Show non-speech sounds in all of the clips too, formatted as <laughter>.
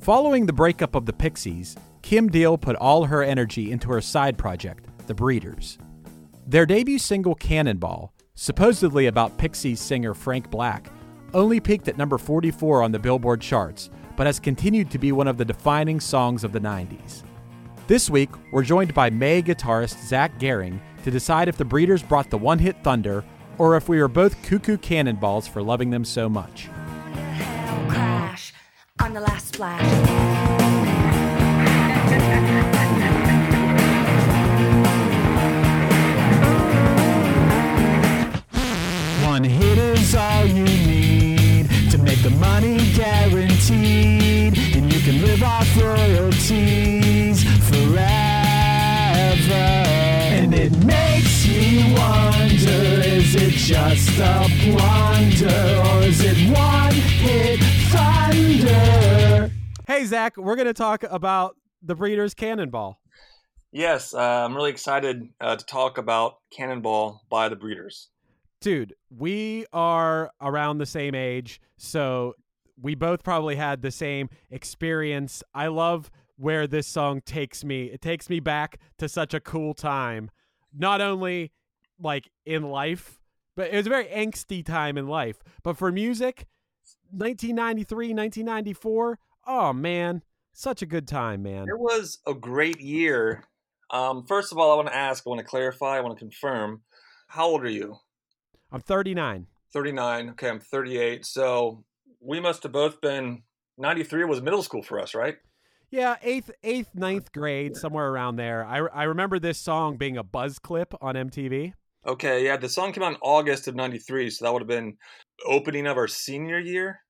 Following the breakup of the Pixies, Kim Deal put all her energy into her side project, The Breeders. Their debut single Cannonball, supposedly about Pixies singer Frank Black, only peaked at number 44 on the Billboard charts, but has continued to be one of the defining songs of the 90s. This week, we're joined by Mae guitarist Zach Gehring to decide if the Breeders brought the one hit thunder or if we are both cuckoo cannonballs for loving them so much. Crash on the last splash. One hit is all you need to make the money guaranteed, and you can live off royalties forever. And it makes me wonder is it just a blunder, or is it one? Hey, Zach, we're going to talk about the Breeders' Cannonball. Yes, uh, I'm really excited uh, to talk about Cannonball by the Breeders. Dude, we are around the same age, so we both probably had the same experience. I love where this song takes me. It takes me back to such a cool time, not only like in life, but it was a very angsty time in life. But for music, 1993, 1994, oh man, such a good time, man. It was a great year. Um, first of all, I want to ask, I want to clarify, I want to confirm. How old are you? I'm 39. 39. Okay, I'm 38. So we must have both been 93 was middle school for us, right? Yeah, eighth, eighth, ninth grade, somewhere around there. I, I remember this song being a buzz clip on MTV. Okay, yeah, the song came out in August of 93, so that would have been opening of our senior year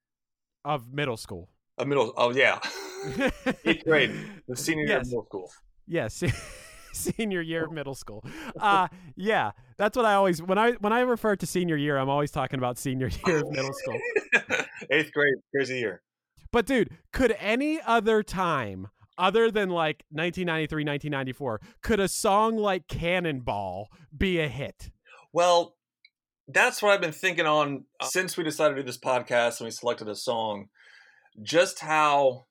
of middle school. Of middle. Oh, yeah. <laughs> Eighth grade, the senior year of middle school. Yes, <laughs> senior year of middle school. <laughs> Uh yeah, that's what I always when I when I refer to senior year, I'm always talking about senior year of middle school. Eighth grade, crazy year. But dude, could any other time other than like 1993, 1994, could a song like Cannonball be a hit? Well, that's what I've been thinking on uh, since we decided to do this podcast and we selected a song. Just how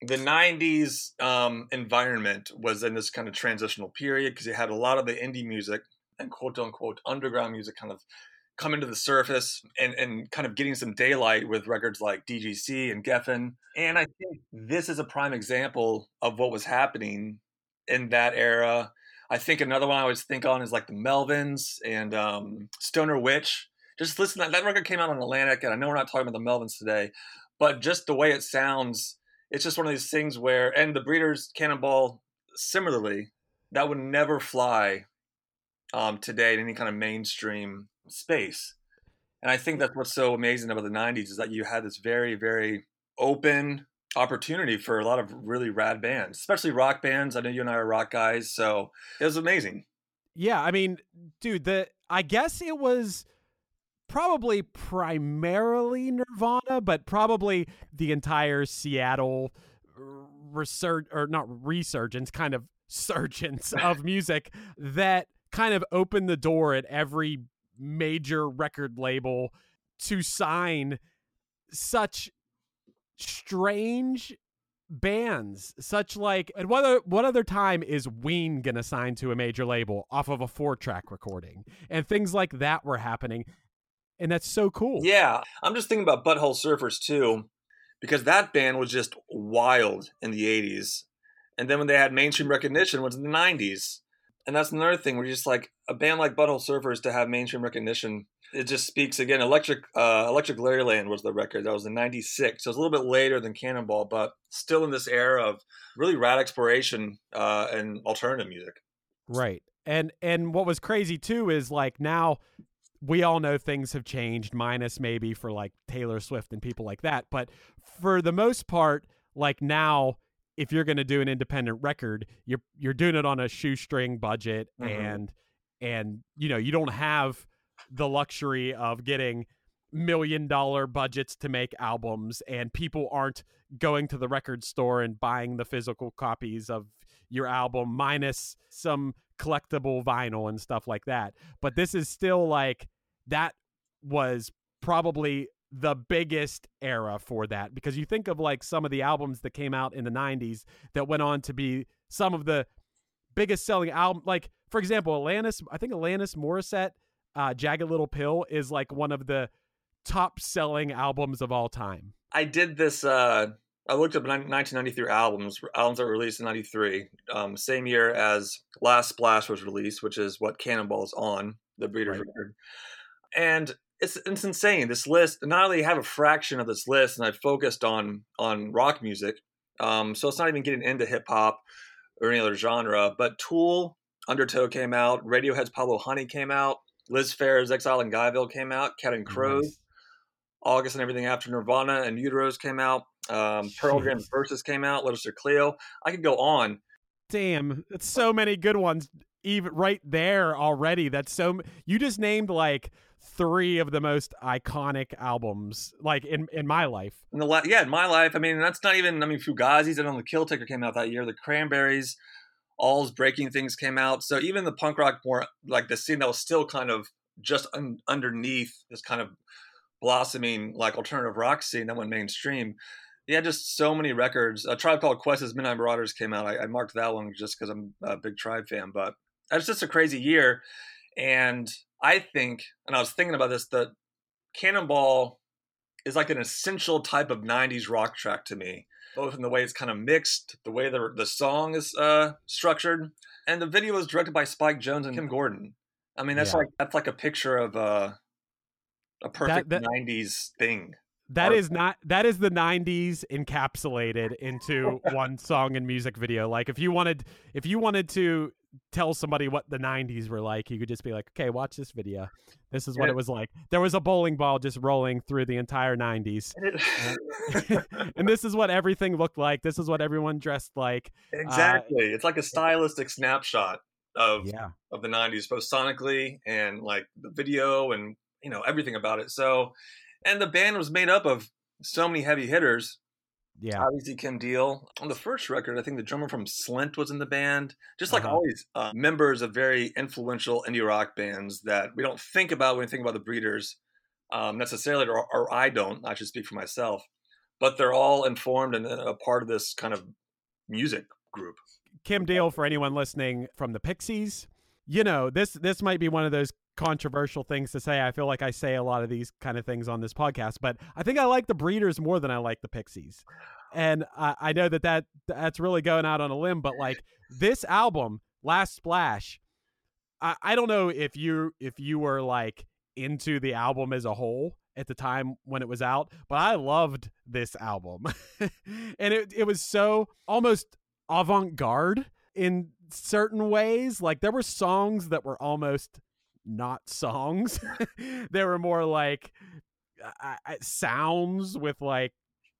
the 90s um, environment was in this kind of transitional period because you had a lot of the indie music and quote unquote underground music kind of coming to the surface and, and kind of getting some daylight with records like DGC and Geffen. And I think this is a prime example of what was happening in that era. I think another one I always think on is like the Melvins and um, Stoner Witch. Just listen, that, that record came out on Atlantic, and I know we're not talking about the Melvins today, but just the way it sounds, it's just one of these things where, and the Breeders Cannonball, similarly, that would never fly um, today in any kind of mainstream space. And I think that's what's so amazing about the 90s is that you had this very, very open opportunity for a lot of really rad bands, especially rock bands. I know you and I are rock guys, so it was amazing. Yeah, I mean, dude, the I guess it was probably primarily Nirvana, but probably the entire Seattle resurg or not resurgence, kind of surgence <laughs> of music that kind of opened the door at every major record label to sign such strange bands such like and what other, what other time is Ween gonna sign to a major label off of a four track recording and things like that were happening and that's so cool. Yeah, I'm just thinking about Butthole Surfers too, because that band was just wild in the '80s, and then when they had mainstream recognition was in the '90s, and that's another thing. We're just like a band like Butthole Surfers to have mainstream recognition. It just speaks again. Electric uh, Electric Larryland was the record that was in '96, so it's a little bit later than Cannonball, but still in this era of really rad exploration uh, and alternative music. Right. And and what was crazy too is like now we all know things have changed minus maybe for like Taylor Swift and people like that, but for the most part like now if you're going to do an independent record, you're you're doing it on a shoestring budget Mhm. and and you know, you don't have the luxury of getting million dollar budgets to make albums and people aren't going to the record store and buying the physical copies of your album minus some collectible vinyl and stuff like that but this is still like that was probably the biggest era for that because you think of like some of the albums that came out in the 90s that went on to be some of the biggest selling album like for example Alanis I think Alanis Morissette uh Jagged Little Pill is like one of the top selling albums of all time I did this. Uh, I looked up 1993 albums, albums that were released in '93, um, same year as Last Splash was released, which is what Cannonball is on the Breeders Right. record. And it's it's insane. This list. Not only have a fraction of this list, and I focused on on rock music, um, so it's not even getting into hip hop or any other genre. But Tool, Undertow came out. Radiohead's Pablo Honey came out. Liz Phair's Exile in Guyville came out. Counting Crows. Nice. August and everything after Nirvana and Uteros came out. Um, Pearl Jam. Versus came out. Letter Cleo. I could go on. damn it's so many good ones even right there already that's so you just named like three of the most iconic albums like in in my life In the la- yeah, in my life, I mean, that's not even. I mean, Fugazi's and on the Kill Taker came out that year. The Cranberries, All's Breaking Things came out. So even the punk rock, more like the scene that was still kind of just un- underneath this kind of blossoming like alternative rock scene that went mainstream. Yeah, just so many records. A Tribe Called Quest's Midnight Marauders came out. I, I marked that one just because I'm a big Tribe fan. But it's just a crazy year, and I think, and I was thinking about this, that Cannonball is like an essential type of 90s rock track to me both in the way it's kind of mixed the way the, the song is uh, structured and the video was directed by spike jonze and kim gordon i mean that's Yeah. like that's like a picture of uh, a perfect that- 90s thing That is not that is the 90s encapsulated into <laughs> one song and music video. Like if you wanted if you wanted to tell somebody what the 90s were like, you could just be like, "Okay, watch this video. This is what it was like. There was a bowling ball just rolling through the entire 90s. <laughs> <laughs> and this is what everything looked like. This is what everyone dressed like." Uh, exactly it's like a stylistic snapshot of Yeah. of the 90s both sonically and like the video and you know everything about it so and the band was made up of so many heavy hitters Yeah. obviously Kim Deal. On the first record, I think the drummer from Slint was in the band. Just like Uh-huh. always, uh, members of very influential indie rock bands that we don't think about when we think about the Breeders um, necessarily, or, or I don't. I should speak for myself, but they're all informed and a part of this kind of music group. Kim Deal for anyone listening from the Pixies. You know, this this might be one of those controversial things to say. I feel like I say a lot of these kind of things on this podcast, but I think I like the Breeders more than I like the Pixies. And I, I know that, that that's really going out on a limb, but like this album, Last Splash, I, I don't know if you if you were like into the album as a whole at the time when it was out, but I loved this album. <laughs> and it it was so almost avant-garde in certain ways. Like there were songs that were almost not songs. <laughs> they were more like I, I, sounds with like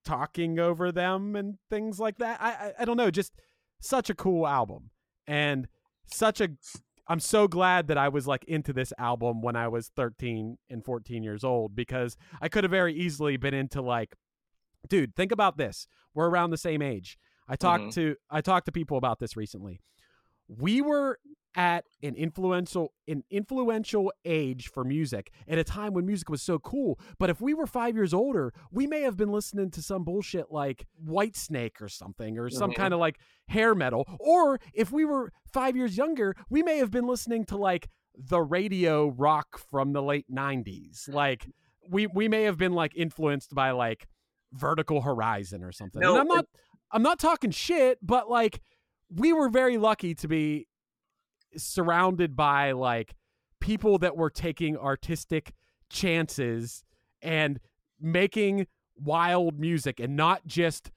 talking over them and things like that. I, I I don't know, just such a cool album and such a I'm so glad that I was like into this album when I was 13 and 14 years old because I could have very easily been into like dude, think about this. We're around the same age. I talked Mhm. to I talked to people about this recently. We were at an influential an influential age for music at a time when music was so cool. But if we were five years older, we may have been listening to some bullshit like Whitesnake or something, or some Mhm. kind of like hair metal. Or if we were five years younger, we may have been listening to like the radio rock from the late '90s, like we we may have been like influenced by like Vertical Horizon or something. No, and I'm not I'm not talking shit, but like we were very lucky to be surrounded by like people that were taking artistic chances and making wild music and not just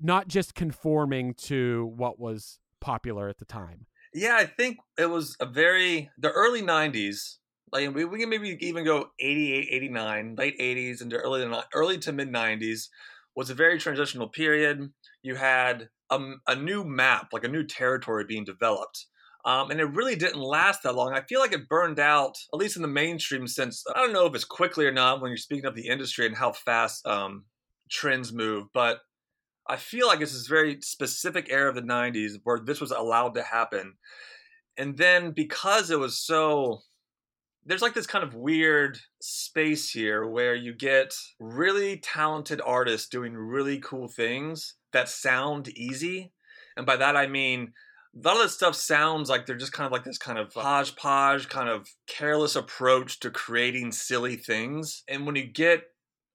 not just conforming to what was popular at the time. Yeah, I think it was a very the early '90s. Like we, we can maybe even go 88, 89, late 80s into early early to mid 90s was a very transitional period. You had a, a new map, like a new territory being developed. Um, and it really didn't last that long. I feel like it burned out, at least in the mainstream sense. I don't know if it's quickly or not when you're speaking of the industry and how fast um, trends move, but I feel like it's this very specific era of the 90s where this was allowed to happen. And then because it was so there's like this kind of weird space here where you get really talented artists doing really cool things that sound easy. And by that I mean a lot of this stuff sounds like they're just kind of like this kind of hodgepodge, kind of careless approach to creating silly things. And when you get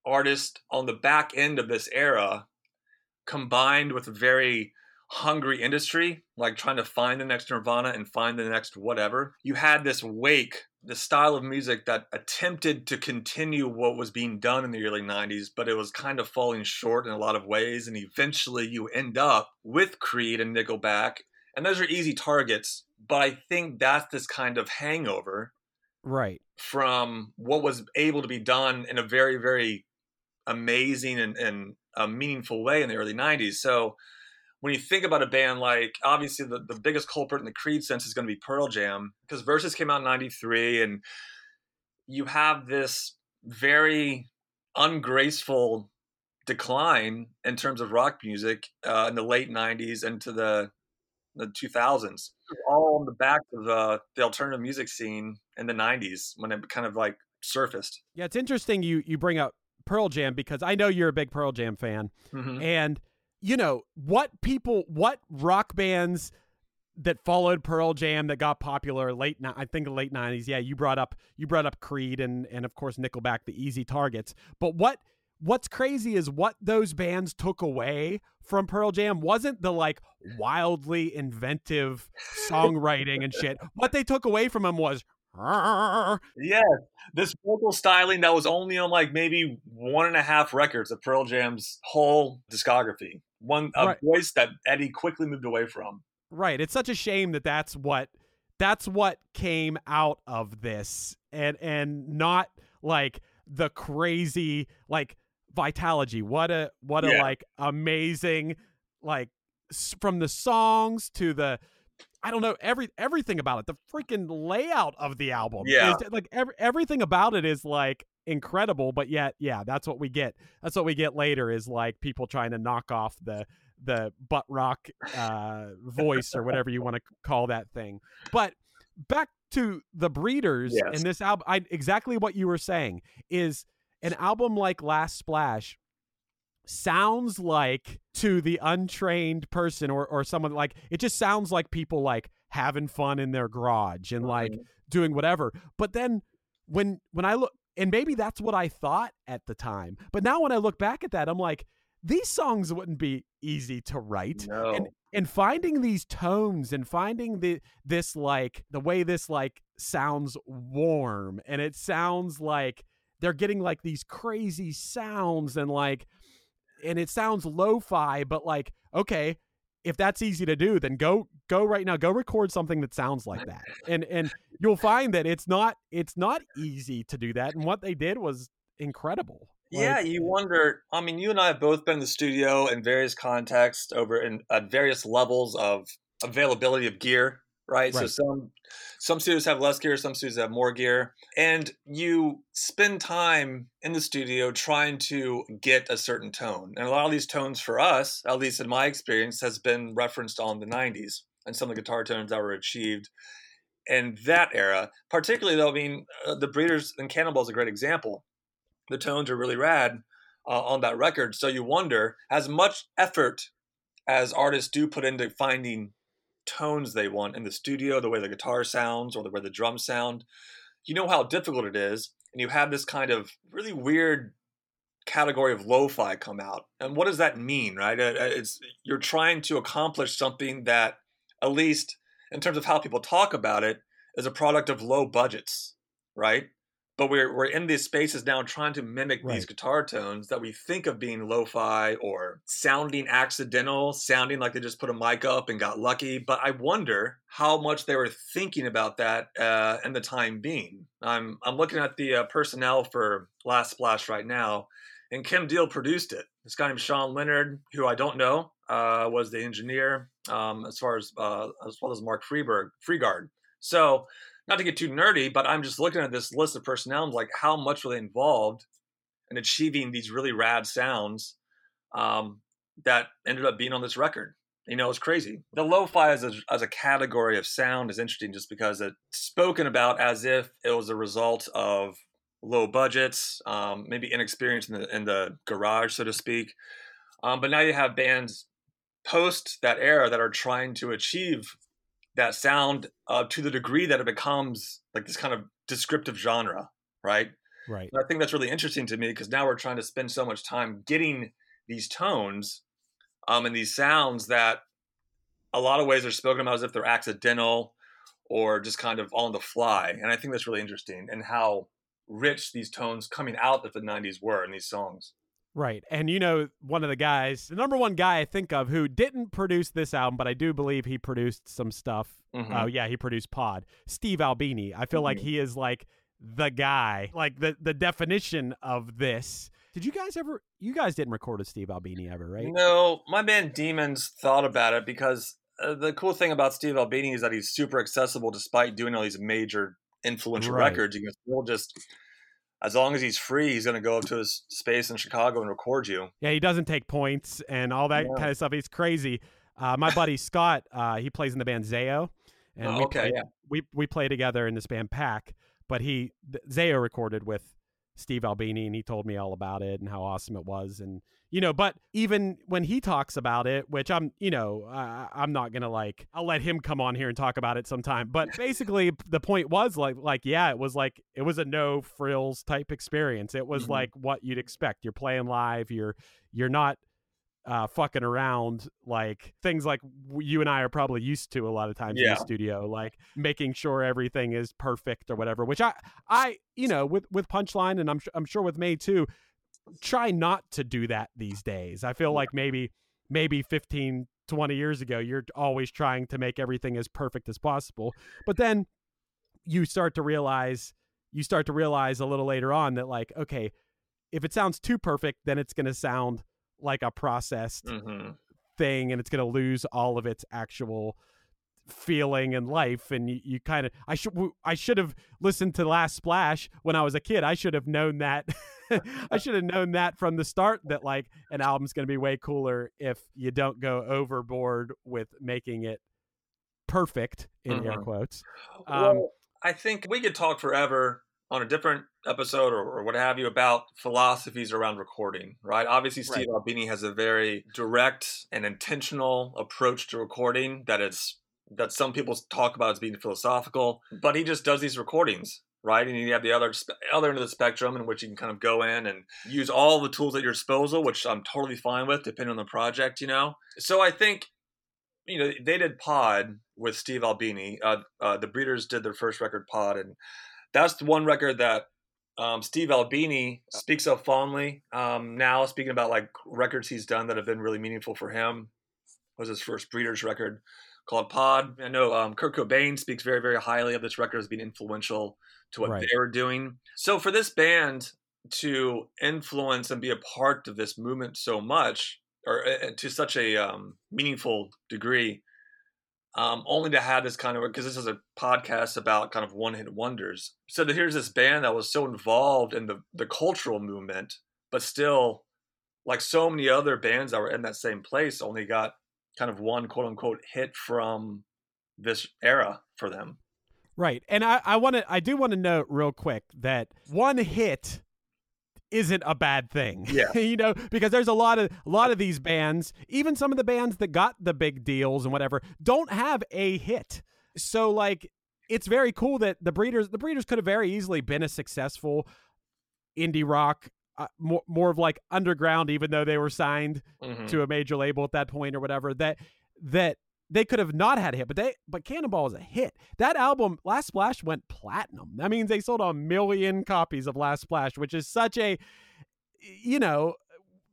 artists on the back end of this era combined with very hungry industry, like trying to find the next Nirvana and find the next whatever, you had this wake, the style of music that attempted to continue what was being done in the early 90s, but it was kind of falling short in a lot of ways. And eventually you end up with Creed and Nickelback. And those are easy targets, but I think that's this kind of hangover Right. from what was able to be done in a very, very amazing and, and a meaningful way in the early 90s. So when you think about a band like, obviously, the, the biggest culprit in the Creed sense is going to be Pearl Jam, because Versus came out in 93, and you have this very ungraceful decline in terms of rock music uh, in the late 90s into the the 2000s all on the back of uh, the alternative music scene in the 90s when it kind of like surfaced Yeah, it's interesting you you bring up Pearl Jam because I know you're a big Pearl Jam fan. Mhm. And you know, what people what rock bands that followed Pearl Jam that got popular late I think late 90s. Yeah, you brought up you brought up Creed and and of course Nickelback the easy targets. But what what's crazy is what those bands took away from Pearl Jam wasn't the like wildly inventive songwriting and shit. <laughs> What they took away from them was Yes, this vocal styling that was only on like maybe one and a half records of Pearl Jam's whole discography. One a Right. voice that Eddie quickly moved away from. Right. It's such a shame that that's what that's what came out of this and and not like the crazy like vitalogy. What a what a Yeah. like amazing like from the songs to the I don't know every everything about it. The freaking layout of the album. Yeah. is- like every, everything about it is like incredible, but yet yeah, that's what we get. That's what we get later is like people trying to knock off the the butt rock uh, voice or whatever you want to call that thing. But back to the Breeders Yes. and this album, I, exactly what you were saying is an album like Last Splash sounds like to the untrained person or or someone like it just sounds like people like having fun in their garage and like doing whatever. But then when when I look and maybe that's what I thought at the time. But now when I look back at that, I'm like, these songs wouldn't be easy to write. No. And and finding these tones and finding the this like the way this like sounds warm and it sounds like they're getting like these crazy sounds and like and it sounds lo-fi but like okay if that's easy to do then go go right now go record something that sounds like that and and you'll find that it's not it's not easy to do that and what they did was incredible yeah, you wonder. I mean, you and I have both been in the studio in various contexts over in at various levels of availability of gear, right? So some some studios have less gear, some studios have more gear, and you spend time in the studio trying to get a certain tone. And a lot of these tones for us, at least in my experience, has been referenced on the '90s and some of the guitar tones that were achieved in that era. Particularly though, I mean, uh, the Breeders and Cannonball is a great example the tones are really rad uh, on that record. So you wonder, as much effort as artists do put into finding tones they want in the studio, the way the guitar sounds or the way the drums sound, you know how difficult it is and you have this kind of really weird category of lo-fi come out. And what does that mean, right? Uh, uh, It's you're trying to accomplish something that, at least in terms of how people talk about it, is a product of low budgets, right? But we're we're in these spaces now trying to mimic these guitar tones that we think of being lo-fi or sounding accidental, sounding like they just put a mic up and got lucky. But I wonder how much they were thinking about that uh, in the time being. I'm I'm looking at the uh, personnel for Last Splash right now, and Kim Deal produced it. This guy named Sean Leonard, who I don't know, uh, was the engineer um, as far as uh, as well as Mark Freeberg, Freegard. So, not to get too nerdy, but I'm just looking at this list of personnel and like how much were they involved in achieving these really rad sounds um, that ended up being on this record. You know, it's crazy. The lo-fi as a, as a category of sound is interesting just because it's spoken about as if it was a result of low budgets, um, maybe inexperience in the in the garage, so to speak. Um, but now you have bands post that era that are trying to achieve that sound uh, to the degree that it becomes like this kind of descriptive genre, right? Right. And I think that's really interesting to me because now we're trying to spend so much time getting these tones um, and these sounds that a lot of ways are spoken about as if they're accidental or just kind of on the fly. And I think that's really interesting and how rich these tones coming out of the 90s were in these songs. Right. And you know, one of the guys, the number one guy I think of who didn't produce this album, but I do believe he produced some stuff. Oh, Mhm. yeah, he produced Pod. Steve Albini. I feel like Mhm. he is like the guy, like the the definition of this. Did you guys ever you guys didn't record with Steve Albini ever, right? No, my man Demons thought about it because uh, the cool thing about Steve Albini is that he's super accessible despite doing all these major influential Right. records. You can still just, as long as he's free, he's going to go up to his space in Chicago and record you. Yeah, he doesn't take points and all that Yeah. kind of stuff. He's crazy. Uh, my buddy <laughs> Scott, uh, he plays in the band Zayo, and Oh, we okay, play, yeah. we we play together in this band Pack. But he Zayo recorded with Steve Albini, and he told me all about it and how awesome it was, and you know. But even when he talks about it, which I'm, you know, uh, I'm not gonna like, I'll let him come on here and talk about it sometime. But basically, the point was like, like yeah, it was like it was a no frills type experience. It was Mhm. like what you'd expect. You're playing live. You're you're not uh, fucking around like things like you and I are probably used to a lot of times in the studio, like making sure everything is perfect or whatever. Which I, I, you know, with with Punchline and I'm I'm sure with Mae too, try not to do that these days. I feel like maybe maybe 15 20 years ago you're always trying to make everything as perfect as possible. But then you start to realize you start to realize a little later on that like okay if it sounds too perfect then it's going to sound like a processed hmm thing and it's going to lose all of its actual feeling and life and you, you kind of I should I should have listened to Last Splash when I was a kid I should have known that <laughs> I should have known that from the start that like an album's going to be way cooler if you don't go overboard with making it perfect in air Mhm. quotes um, well, I think we could talk forever on a different episode or, or what have you about philosophies around recording, right? Obviously, Steve Albini has a very direct and intentional approach to recording that is that some people talk about as being philosophical, but he just does these recordings. Right, and you have the other other end of the spectrum in which you can kind of go in and use all the tools at your disposal, which I'm totally fine with, depending on the project, you know. So I think you know they did pod with steve albini uh, uh, the breeders did their first record pod and that's the one record that um, steve albini speaks of fondly um, now speaking about like records he's done that have been really meaningful for him was his first breeders record called pod. I know um, kurt cobain speaks very very highly of this record as being influential to what Right. they were doing. So for this band to influence and be a part of this movement so much or uh, to such a um, meaningful degree um, only to have this kind of because this is a podcast about kind of one hit wonders. So that here's this band that was so involved in the, the cultural movement but still like so many other bands that were in that same place only got kind of one quote unquote hit from this era for them Right. And I, I want to I do want to note real quick that one hit isn't a bad thing. Yeah. <laughs> you know, because there's a lot of a lot of these bands, even some of the bands that got the big deals and whatever, don't have a hit. So like it's very cool that the breeders the breeders could have very easily been a successful indie rock, uh, more more of like underground, even though they were signed Mhm. to a major label at that point or whatever. That that they could have not had a hit, but they but Cannonball was a hit. That album, Last Splash, went platinum. That means they sold a million copies of Last Splash, which is such a you know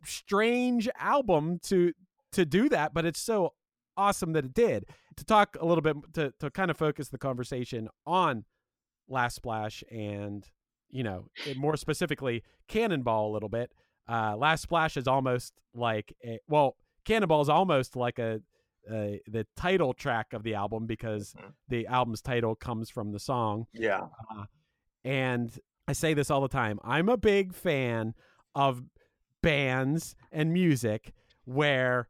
strange album to to do that, but it's so awesome that it did. To talk a little bit to to kind of focus the conversation on Last Splash and you know more specifically Cannonball a little bit. Uh, Last Splash is almost like a, well, Cannonball is almost like a uh, the title track of the album because Mhm. the album's title comes from the song. Yeah. And I say this all the time. I'm a big fan of bands and music where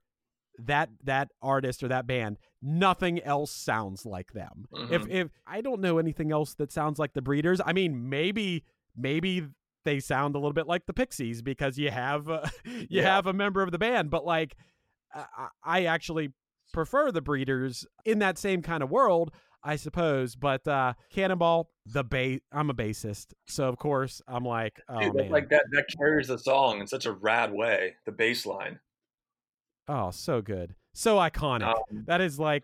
that that artist or that band nothing else sounds like them. If Mhm. if I don't know anything else that sounds like the Breeders, I mean maybe maybe they sound a little bit like the Pixies because you have uh, <laughs> you Yeah. have a member of the band, but like I, I actually prefer the Breeders in that same kind of world, I suppose. But uh Cannonball, the bass, I'm a bassist, so of course I'm like, oh Dude, man, like that that carries the song in such a rad way. The bass line. oh so good, so iconic. Um, that is like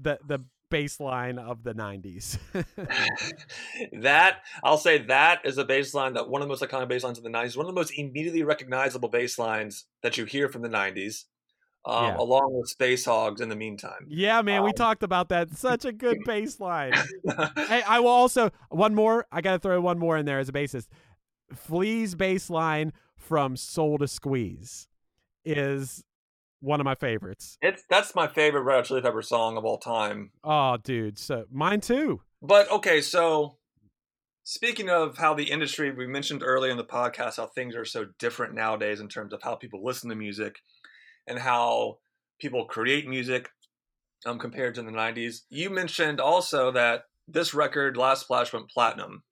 the the baseline of the '90s. <laughs> that I'll say that is a baseline that one of the most iconic baselines of the '90s, one of the most immediately recognizable baselines that you hear from the '90s, um, Yeah. along with Spacehog's. In the meantime, yeah, man, we Um, talked about that. Such a good <laughs> baseline. <laughs> hey, I will also one more. I got to throw one more in there as a bassist. Flea's baseline from Soul to Squeeze is one of my favorites. it's that's my favorite Red Hot Chili Pepper song of all time. Oh, dude, so mine too. But okay, so speaking of how the industry, we mentioned earlier in the podcast how things are so different nowadays in terms of how people listen to music and how people create music um, compared to the 90s. You mentioned also that this record, Last Splash, went platinum.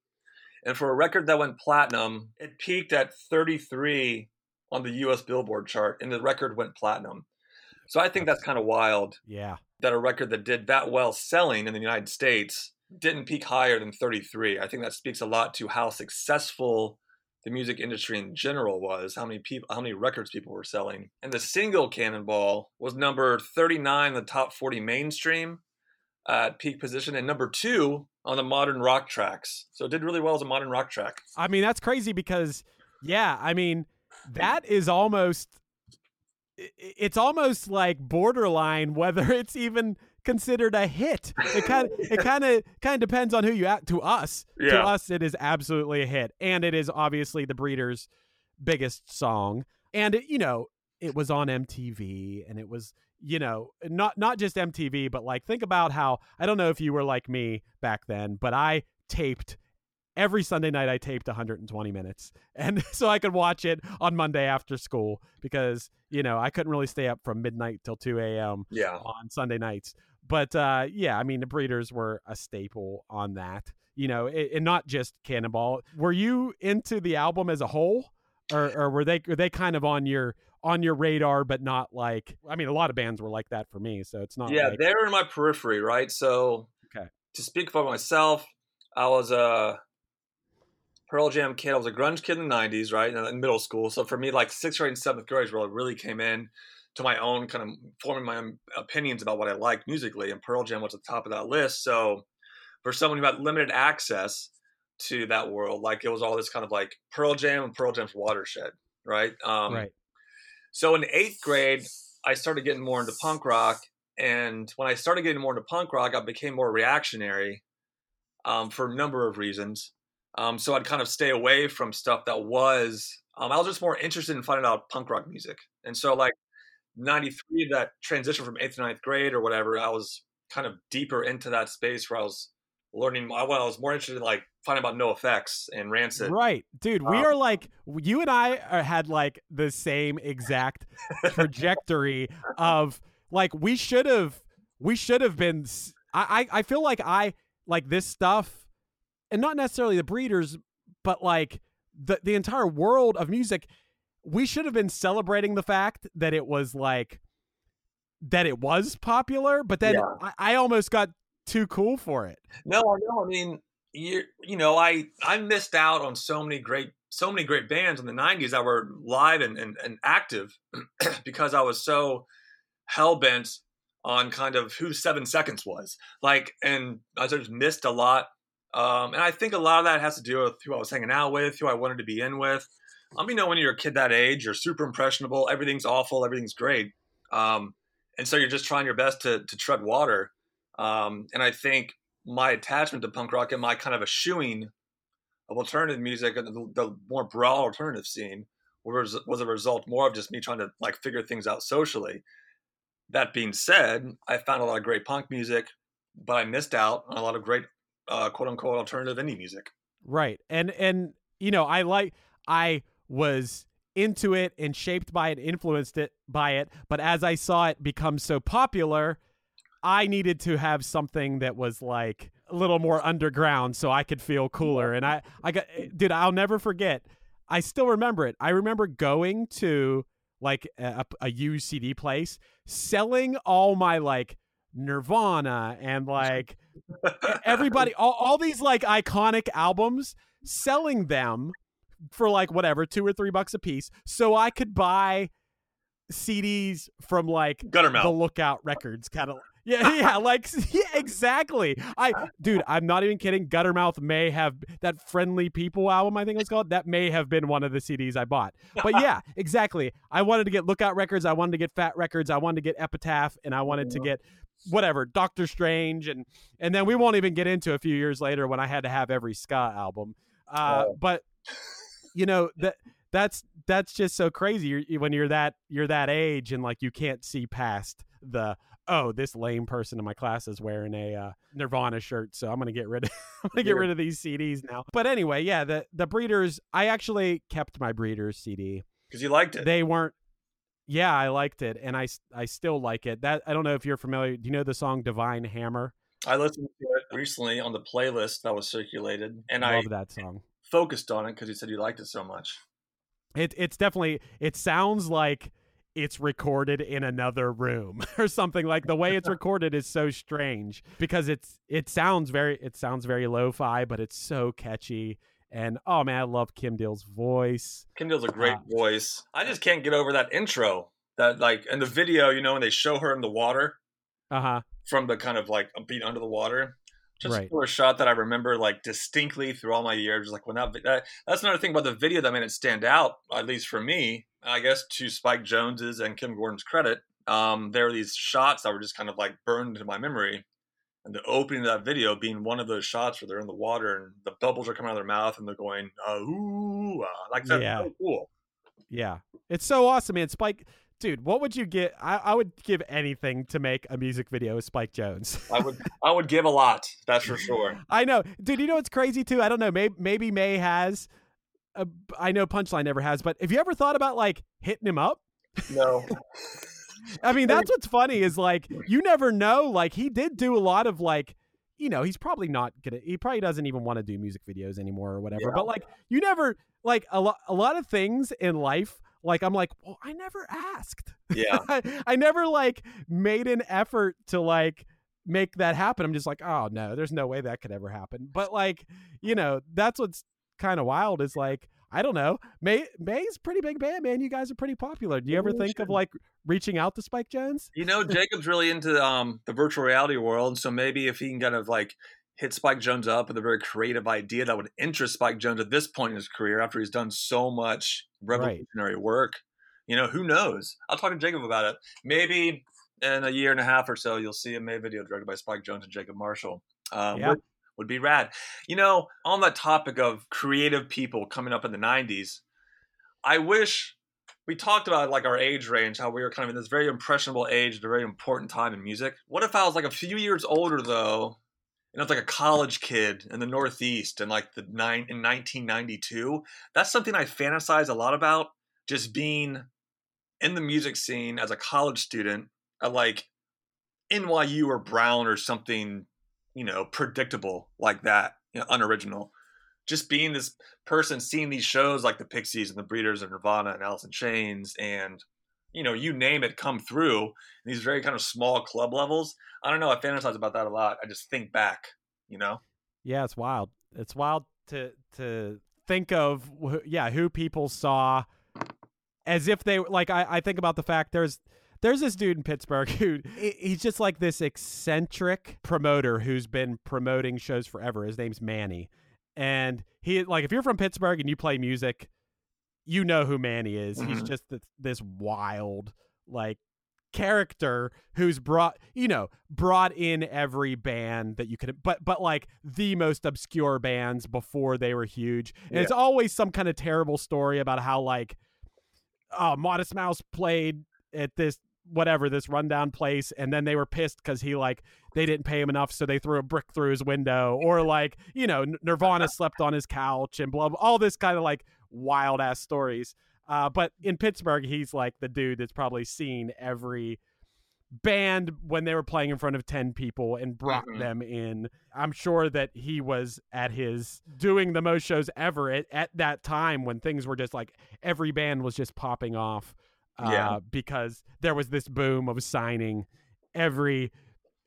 And for a record that went platinum, it peaked at 33 on the US Billboard chart, and the record went platinum. So I think that's kind of wild Yeah, that a record that did that well selling in the United States didn't peak higher than 33. I think that speaks a lot to how successful the music industry in general was, how many people how many records people were selling. And the single Cannonball was number 39 in the top 40 mainstream at peak position and number 2 on the modern rock tracks. So it did really well as a modern rock track. I mean that's crazy because yeah, I mean that is almost it's almost like borderline whether <laughs> it's even considered a hit. It kind of <laughs> it kind of kind of depends on who you at to us. To us it is absolutely a hit and it is obviously the Breeders biggest song and it, you know it was on MTV and it was you know not not just MTV but like think about how I don't know if you were like me back then but I taped every Sunday night I taped 120 minutes and <laughs> so I could watch it on Monday after school because you know I couldn't really stay up from midnight till 2 a.m Yeah. on Sunday nights. But uh, yeah, I mean, the Breeders were a staple on that, you know, a- and not just Cannonball. Were you into the album as a whole, or, or were they were they kind of on your on your radar, but not like? I mean, a lot of bands were like that for me, so it's not. Yeah, like, they're in my periphery, right? So, Okay. to speak for myself, I was a Pearl Jam kid. I was a grunge kid in the '90s, right, in middle school. So for me, like sixth grade and seventh grade is where I really came in to my own kind of forming my own opinions about what I liked musically, and Pearl Jam was at the top of that list. So, for someone who had limited access to that world, like it was all this kind of like Pearl Jam and Pearl Jam's watershed, right? Um, right. so in eighth grade, I started getting more into punk rock, and when I started getting more into punk rock, I became more reactionary um, for a number of reasons. Um, so I'd kind of stay away from stuff that was. Um, I was just more interested in finding out punk rock music, and so like '93, that transition from eighth to ninth grade or whatever, I was kind of deeper into that space where I was learning. I was more interested in like finding about NOFX and Rancid. Right, dude. We Um, are like you and I are, had like the same exact <laughs> trajectory of like we should have we should have been. I I feel like I like this stuff, and not necessarily the breeders, but like the the entire world of music. We should have been celebrating the fact that it was like that it was popular, but then Yeah. I, I almost got too cool for it. No, I know. I mean, you you know, I I missed out on so many great so many great bands in the 90s that were live and, and, and active <clears throat> because I was so hell bent on kind of who Seven Seconds was. Like, and I just missed a lot. Um, and I think a lot of that has to do with who I was hanging out with, who I wanted to be in with. Um, you know, when you're a kid that age, you're super impressionable. Everything's awful. Everything's great. Um, and so you're just trying your best to, to tread water. Um, and I think my attachment to punk rock and my kind of eschewing of alternative music and the, the more broad alternative scene was, was a result more of just me trying to like figure things out socially. That being said, I found a lot of great punk music, but I missed out on a lot of great uh, quote unquote alternative indie music. Right. And and you know, I like I was into it and shaped by it, influenced it by it, but as I saw it become so popular, I needed to have something that was like a little more underground so I could feel cooler. And I, I got, dude, I'll never forget. I still remember it. I remember going to like a, a used CD place, selling all my like Nirvana and like <laughs> everybody, all, all these like iconic albums, selling them for like whatever, two or three bucks a piece, so I could buy CDs from like Guttermouth. the Lookout Records catalog. <laughs> Yeah, yeah, like <laughs> yeah, exactly. I, dude, I'm not even kidding. Guttermouth may have that Friendly People album. I think it was called. That may have been one of the CDs I bought. But yeah, exactly. I wanted to get Lookout Records. I wanted to get Fat Records. I wanted to get Epitaph, and I wanted to get whatever Doctor Strange, and and then we won't even get into a few years later when I had to have every ska album. Uh, Oh. But you know that that's that's just so crazy you're, when you're that you're that age and like you can't see past the oh this lame person in my class is wearing a uh, Nirvana shirt so I'm gonna get rid of <laughs> I'm gonna get rid of these CDs now. But anyway, yeah, the the Breeders I actually kept my Breeders CD. Because you liked it. They weren't. Yeah, I liked it, and I I still like it. That I don't know if you're familiar. Do you know the song Divine Hammer? I listened to it recently on the playlist that was circulated, and I Love that song. focused on it because you said you liked it so much. It it's definitely it sounds like it's recorded in another room <laughs> or something like the way it's <laughs> recorded is so strange because it's it sounds very it sounds very lo-fi but it's so catchy and oh man I love Kim Deal's voice. Kim Deal's a great Uh, voice. I just can't get over that intro. That like in the video, you know, when they show her in the water Uh-huh. from the kind of like being under the water. Just Right. for a shot that I remember like distinctly through all my years. Like when that, that that's another thing about the video that made it stand out, at least for me. I guess to Spike Jonze's and Kim Gordon's credit, um, there were these shots that were just kind of like burned into my memory. And the opening of that video being one of those shots where they're in the water and the bubbles are coming out of their mouth and they're going, uh, ooh, ah. like that's Yeah. so cool. Yeah. It's so awesome, man. Spike Dude, what would you get? I, I would give anything to make a music video with Spike Jonze. I would I would give a lot, that's for sure. <laughs> I know, dude. You know what's crazy too? I don't know. Maybe maybe Mae has. Uh, I know Punchline never has, but have you ever thought about like hitting him up? No. <laughs> I mean, that's what's funny is like you never know. Like he did do a lot of like, you know, he's probably not gonna. He probably doesn't even want to do music videos anymore or whatever. Yeah. But like, you never like a lot. A lot of things in life. Like I'm like, well, I never asked. Yeah. <laughs> I, I never like made an effort to like make that happen. I'm just like, oh no, there's no way that could ever happen. But like, you know, that's what's kind of wild is like, I don't know. Mae Mae's pretty big band, man. You guys are pretty popular. Do you ever think of like reaching out to Spike Jonze? You know, Jacob's really into um, the virtual reality world, so maybe if he can kind of like hit Spike Jonze up with a very creative idea that would interest Spike Jonze at this point in his career, after he's done so much revolutionary work, you know, who knows? I'll talk to Jacob about it. Maybe in a year and a half or so, you'll see a Mae video directed by Spike Jonze and Jacob Marshall. Um, Yeah. would, would be rad. You know, on that topic of creative people coming up in the '90s, I wish we talked about like our age range, how we were kind of in this very impressionable age at a very important time in music. What if I was like a few years older though, and I was like a college kid in the Northeast in like the nine in 1992? That's something I fantasize a lot about. Just being in the music scene as a college student at like NYU or Brown or something, you know, predictable like that, you know, unoriginal. Just being this person seeing these shows like the Pixies and the Breeders and Nirvana and Alice in Chains and you know you name it come through these very kind of small club levels. I don't know. I fantasize about that a lot. I just think back, you know. Yeah, it's wild. It's wild to to think of yeah who people saw as if they like I, I think about the fact there's there's this dude in Pittsburgh <laughs> who he's just like this eccentric promoter who's been promoting shows forever. His name's Manny. And he like if you're from Pittsburgh and you play music, you know who Manny is. He's Mhm. just this, this wild like character who's brought you know brought in every band that you could but but like the most obscure bands before they were huge and it's always some kind of terrible story about how like oh modest mouse played at this whatever this rundown place and then they were pissed because he like they didn't pay him enough so they threw a brick through his window or like you know nirvana <laughs> slept on his couch and blah, blah all this kind of like wild ass stories. Uh, but in pittsburgh he's like the dude that's probably seen every band when they were playing in front of 10 people and brought Mhm. them in. I'm sure that he was at his doing the most shows ever at, at that time when things were just like every band was just popping off uh, Yeah. because there was this boom of signing every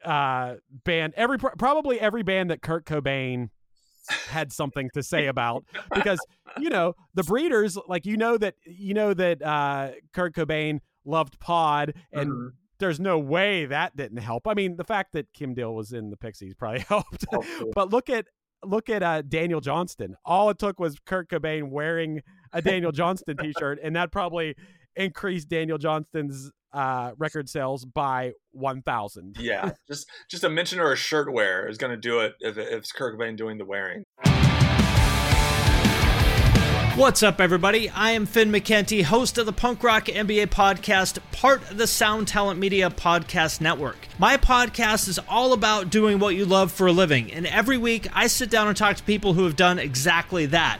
uh, band every probably every band that kurt cobain had something to say about <laughs> because you know the breeders like you know that you know that uh kurt cobain loved pod and Mhm. there's no way that didn't help i mean the fact that kim deal was in the pixies probably <laughs> helped Hopefully. but look at look at uh daniel johnston all it took was kurt cobain wearing a daniel johnston t-shirt and that probably increased daniel johnston's uh record sales by 1000 <laughs> yeah, just just a mention or a shirt wear is going to do it if, if it's Kurt Cobain doing the wearing. What's up, everybody? I am Finn McKenty, host of the Punk Rock MBA podcast, part of the Sound Talent Media Podcast Network. My podcast is all about doing what you love for a living, and every week I sit down and talk to people who have done exactly that.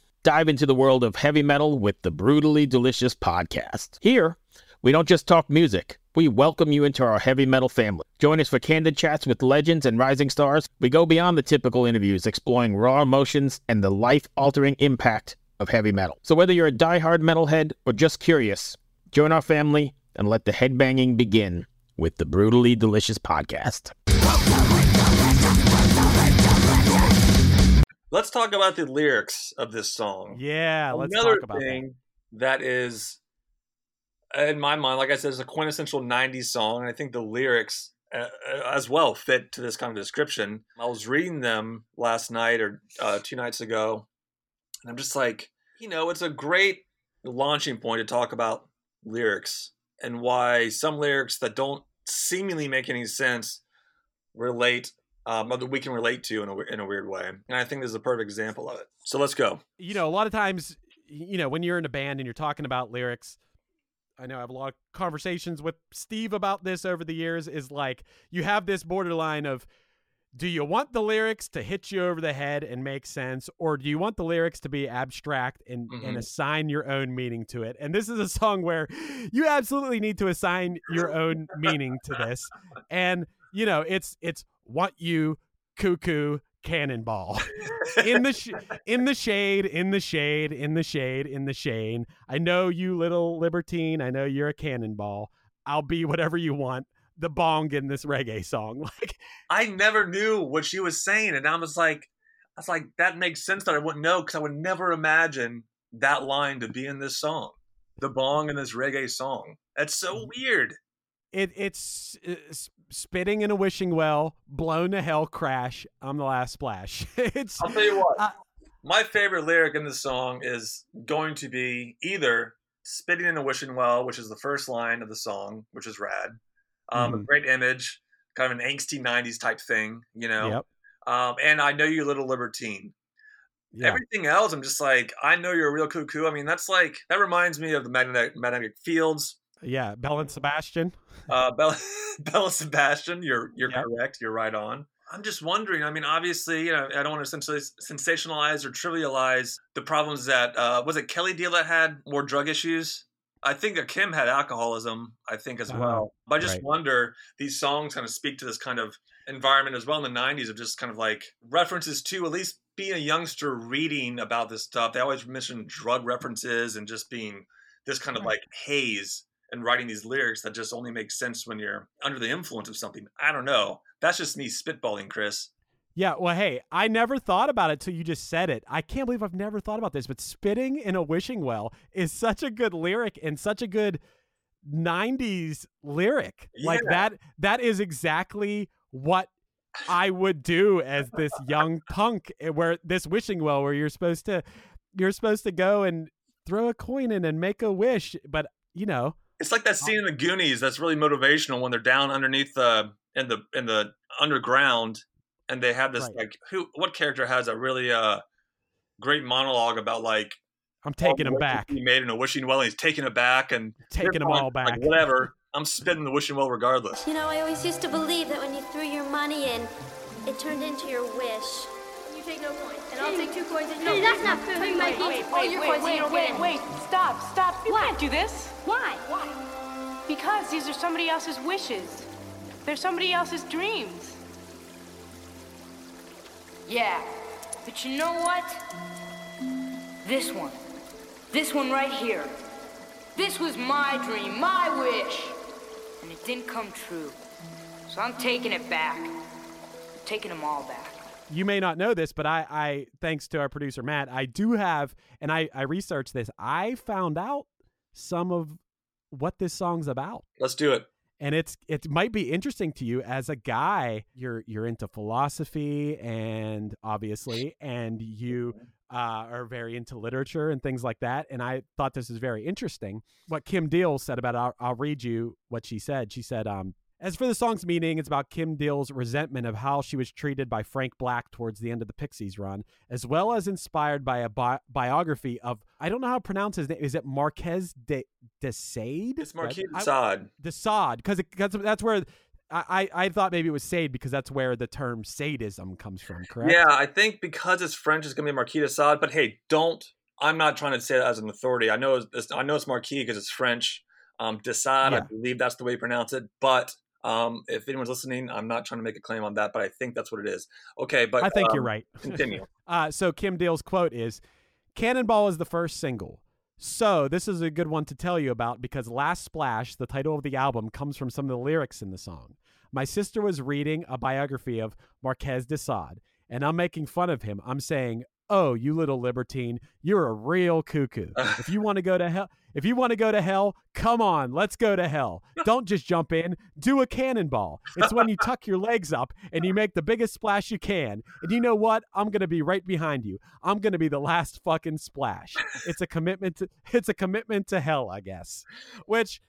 Dive into the world of heavy metal with the Brutally Delicious podcast. Here, we don't just talk music. We welcome you into our heavy metal family. Join us for candid chats with legends and rising stars. We go beyond the typical interviews, exploring raw emotions and the life-altering impact of heavy metal. So whether you're a die-hard metalhead or just curious, join our family and let the headbanging begin with the Brutally Delicious podcast. Let's talk about the lyrics of this song. yeah let's Another talk about that. thing that is, in my mind, like I said, is a quintessential '90s song, and I think the lyrics uh, uh, as well fit to this kind of description. I was reading them last night or uh, two nights ago, and I'm just like, you know, it's a great launching point to talk about lyrics and why some lyrics that don't seemingly make any sense relate um, that we can relate to in a, in a weird way. And I think this is a perfect example of it. So let's go. you know, a lot of times, you know, when you're in a band and you're talking about lyrics, I know I have a lot of conversations with Steve about this over the years. Is like you have this borderline of, do you want the lyrics to hit you over the head and make sense, or do you want the lyrics to be abstract and, and Mhm. assign your own meaning to it? And this is a song where you absolutely need to assign your own meaning to this. And you know, it's it's want you cuckoo cannonball <laughs> in the sh- in the shade, in the shade, in the shade, in the shade. I know you little libertine. I know you're a cannonball. I'll be whatever you want. The bong in this reggae song, <laughs> like I never knew what she was saying, and I was like, I was like, that makes sense that I wouldn't know because I would never imagine that line to be in this song, the bong in this reggae song. That's so weird. it it's uh, s- spitting in a wishing well, blown to hell, crash. I'm the last splash. <laughs> it's I'll tell you what, Uh, my favorite lyric in this song is going to be either "spitting in a wishing well," which is the first line of the song, which is rad. Um, a Mhm. great image, kind of an angsty '90s type thing, you know. yep. Um, and I know you, little libertine. Yeah. Everything else, I'm just like, I know you're a real cuckoo. I mean, that's like that reminds me of the magnetic magnetic fields. yeah. Belle and Sebastian. Uh, <laughs> Bella, Bella Sebastian, you're you're Yep. correct. You're right on. I'm just wondering. I mean, obviously, you know, I don't want to sensationalize or trivialize the problems that uh, was it Kelly Deal that had more drug issues. I think that Kim had alcoholism. I think as Uh-huh. well. But I just Right. wonder these songs kind of speak to this kind of environment as well in the '90s of just kind of like references to at least being a youngster reading about this stuff. They always mention drug references and just being this kind of like haze and writing these lyrics that just only make sense when you're under the influence of something. I don't know. That's just me spitballing, Chris. Yeah, well, hey, I never thought about it till you just said it. I can't believe I've never thought about this, but spitting in a wishing well is such a good lyric and such a good 90s lyric. Like that that is exactly what I would do as this young punk eh, where this wishing well where you're supposed to you're supposed to go and throw a coin in and make a wish, but you know, It's like that scene in the Goonies that's really motivational when they're down underneath the in the in the underground and they have this Right. like who what character has a really uh great monologue about like I'm taking the them back. He made in a wishing well and he's taking it back and Taking them all back. Like whatever. I'm spitting the wishing well regardless. You know, I always used to believe that when you threw your money in, it turned into your wish. You take no coins, and I'll take two coins. And Hey, that's not fair. Wait, You wait, might wait, get all wait, your wait, coins, and you wait, wait, stop, stop. You What? can't do this. Why? Why? Because these are somebody else's wishes. They're somebody else's dreams. Yeah, but you know what? This one. This one right here. This was my dream, my wish. And it didn't come true. So I'm taking it back. taking them all back. you may not know this, but I, I thanks to our producer Matt, I do have, and I, I researched this. I found out some of what this song's about, Let's do it. and it's it might be interesting to you as a guy. You're you're into philosophy, and obviously, and you uh, are very into literature and things like that. And I thought this is very interesting. What Kim Deal said about I'll, I'll read you what she said. She said, um, as for the song's meaning, it's about Kim Deal's resentment of how she was treated by Frank Black towards the end of the Pixies run, as well as inspired by a bi- biography of, I don't know how to pronounce his name. Is it Marquez de, de Sade? It's Marquis I- de Sade. de Sade, because that's where I, I I thought maybe it was Sade because that's where the term sadism comes from, correct? Yeah, I think because it's French, it's gonna be Marquis de Sade. But hey, don't. I'm not trying to say that as an authority. I know it's, I know it's Marquis because it's French. Um, de Sade, I believe that's the way you pronounce it. But um, if anyone's listening, I'm not trying to make a claim on that, but I think that's what it is. Okay, but I think you're um, right. Continue. <laughs> Uh, so Kim Deal's quote is Cannonball is the first single. So this is a good one to tell you about because Last Splash, the title of the album, comes from some of the lyrics in the song. My sister was reading a biography of Marquez de Sade, and I'm making fun of him. I'm saying, Oh, you little libertine, you're a real cuckoo. If you want to go to hell, if you want to go to hell, come on, let's go to hell. Don't just jump in, do a cannonball. It's when you <laughs> tuck your legs up and you make the biggest splash you can. And you know what? I'm going to be right behind you. I'm going to be the last fucking splash. It's a commitment to it's a commitment to hell, I guess. Which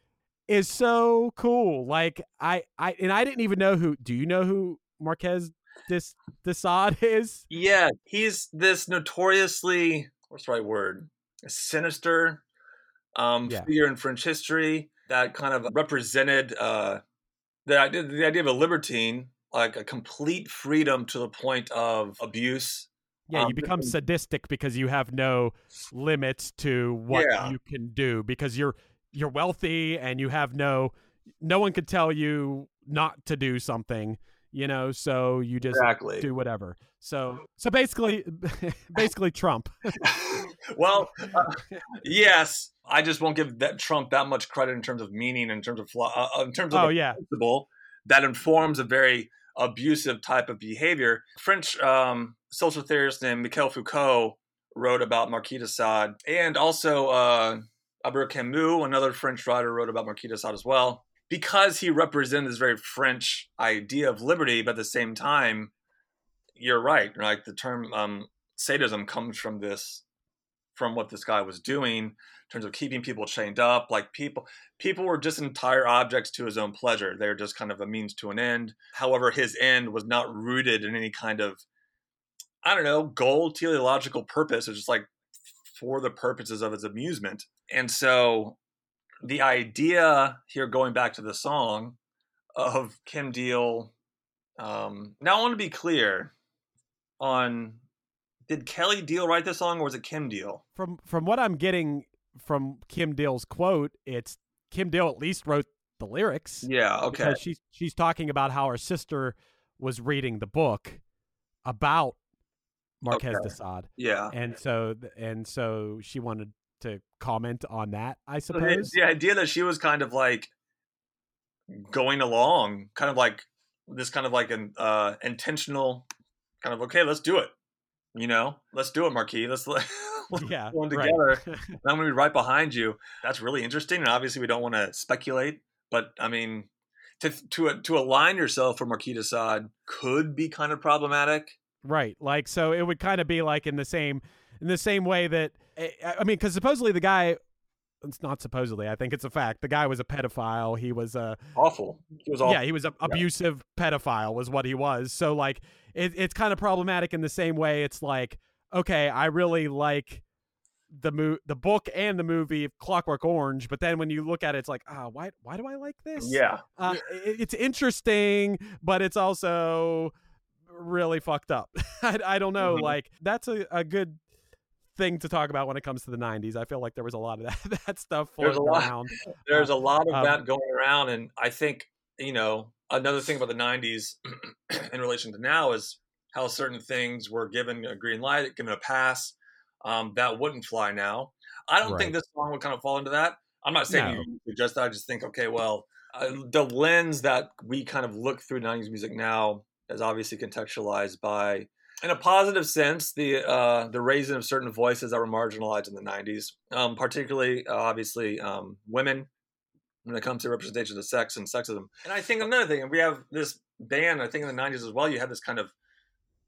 is so cool. Like I I and I didn't even know who do you know who Marquez Dis Desad is? Yeah, he's this notoriously what's the right word? Sinister um, Yeah. figure in French history that kind of represented uh, the idea the idea of a libertine, like a complete freedom to the point of abuse. Yeah, Um, you become sadistic because you have no limits to what Yeah. you can do because you're you're wealthy and you have no no one could tell you not to do something, you know, so you just Exactly. do whatever. So so basically <laughs> basically Trump. <laughs> well, uh, yes, I just won't give that Trump that much credit in terms of meaning, in terms of flaw, uh, in terms of Oh, yeah. principle that informs a very abusive type of behavior. French um, social theorist named Michel Foucault wrote about Marquis de Sade, and also uh, Albert Camus, another French writer, wrote about Marquis de Sade as well, because he represented this very French idea of liberty, but at the same time, you're right. Like the term um, sadism comes from this from what this guy was doing in terms of keeping people chained up like people people were just entire objects to his own pleasure. They're just kind of a means to an end. However his end was not rooted in any kind of i don't know goal teleological purpose. It's just like for the purposes of his amusement. And so the idea here going back to the song of kim deal Um, now I want to be clear on did Kelly Deal write this song or was it Kim Deal? From from what I'm getting from Kim Deal's quote, it's Kim Deal at least wrote the lyrics. Yeah, okay. Because she's she's talking about how her sister was reading the book about Marquez Okay. de Sade. Yeah. And so and so she wanted to comment on that, I So the, suppose. the idea that she was kind of like going along, kind of like this kind of like an uh, intentional kind of okay, let's do it. You know, let's do it, Marquis. Let's <laughs> let Yeah, one together. and <laughs> I'm gonna be right behind you. That's really interesting, and obviously we don't want to speculate, but I mean, to to to align yourself for Marquis de Sade could be kind of problematic. Right. Like so it would kind of be like in the same in the same way that I I mean cuz supposedly the guy it's not supposedly, I think it's a fact. The guy was a pedophile. He was a Awful. He was awful. Yeah, he was a abusive pedophile was what he was. So like it, it's kind of problematic in the same way it's like okay, I really like the mo- the book and the movie Clockwork Orange, but then when you look at it it's like, "Ah, why why do I like this?" Yeah. Uh, it, it's interesting, but it's also really fucked up. <laughs> I, I don't know. Mhm. Like that's a, a good thing to talk about when it comes to the 90s. I feel like there was a lot of <laughs> that, that stuff There's a lot. around. <laughs> There's a lot of Um, that going around, and I think you know another thing about the '90s <clears throat> in relation to now is how certain things were given a green light, given a pass. Um, that wouldn't fly now. I don't Right. think this song would kind of fall into that. I'm not saying No. you suggest that. I just think, okay, well, uh, the lens that we kind of look through '90s music now is obviously contextualized by, in a positive sense, the uh, the raising of certain voices that were marginalized in the '90s, um, particularly uh, obviously um, women when it comes to representation of sex and sexism. And I think another thing, and we have this band. I think in the '90s as well, you had this kind of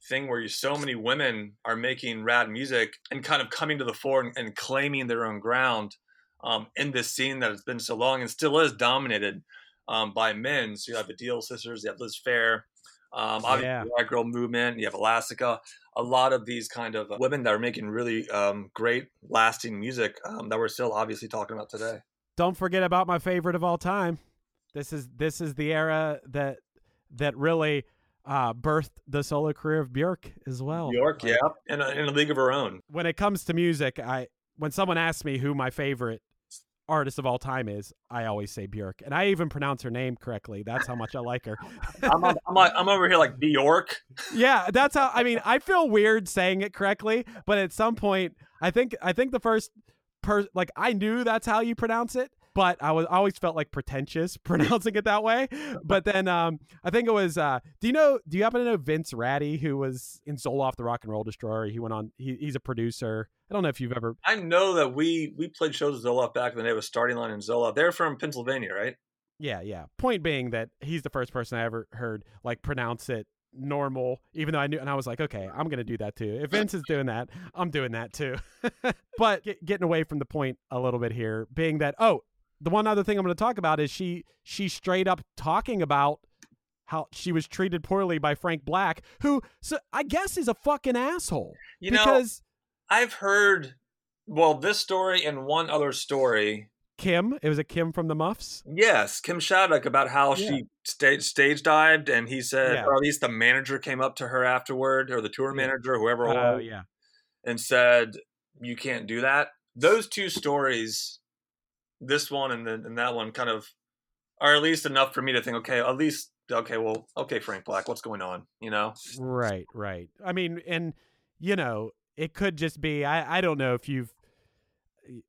thing where you so many women are making rad music and kind of coming to the fore and, and claiming their own ground um, in this scene that has been so long and still is dominated um, by men. So you have the Deal Sisters, you have Liz Phair, um, obviously Yeah. the Riot Grrrl Movement, you have Elastica. A lot of these kind of women that are making really um, great, lasting music um, that we're still obviously talking about today. Don't forget about my favorite of all time. This is this is the era that that really uh, birthed the solo career of Björk as well. Bjork, Like, yeah, in a, in a league of her own. When it comes to music, I when someone asks me who my favorite artist of all time is, I always say Björk, and I even pronounce her name correctly. That's how much I like her. <laughs> I'm, I'm, I'm over here like Bjork. <laughs> yeah, that's how. I mean, I feel weird saying it correctly, but at some point, I think I think the first per like I knew that's how you pronounce it, but I was I always felt like pretentious <laughs> pronouncing it that way. But then um, I think it was. Uh, do you know? Do you happen to know Vince Ratti, who was in Zolof the Rock and Roll Destroyer? He went on. He, he's a producer. I don't know if you've ever. I know that we we played shows with Zolof back in the day with Starting Line and Zolof. They're from Pennsylvania, right? Yeah, yeah. Point being that he's the first person I ever heard like pronounce it normal, even though I knew, and I was like, okay, I'm gonna do that too. If Vince is doing that, I'm doing that too. <laughs> but get, getting away from the point a little bit here, being that oh, the one other thing I'm gonna talk about is she she straight up talking about how she was treated poorly by Frank Black, who so I guess is a fucking asshole. You know, because I've heard well this story and one other story. Kim, it was a Kim from the Muffs. Yes, Kim Shattuck about how Yeah. she stage stage dived, and he said, Yeah. or at least the manager came up to her afterward, or the tour manager, whoever Oh was, yeah. and said, "You can't do that." Those two stories, this one and then and that one, kind of are at least enough for me to think, okay, at least okay, well, okay, Frank Black, what's going on? You know? Right, right. I mean, and you know, it could just be I I don't know if you've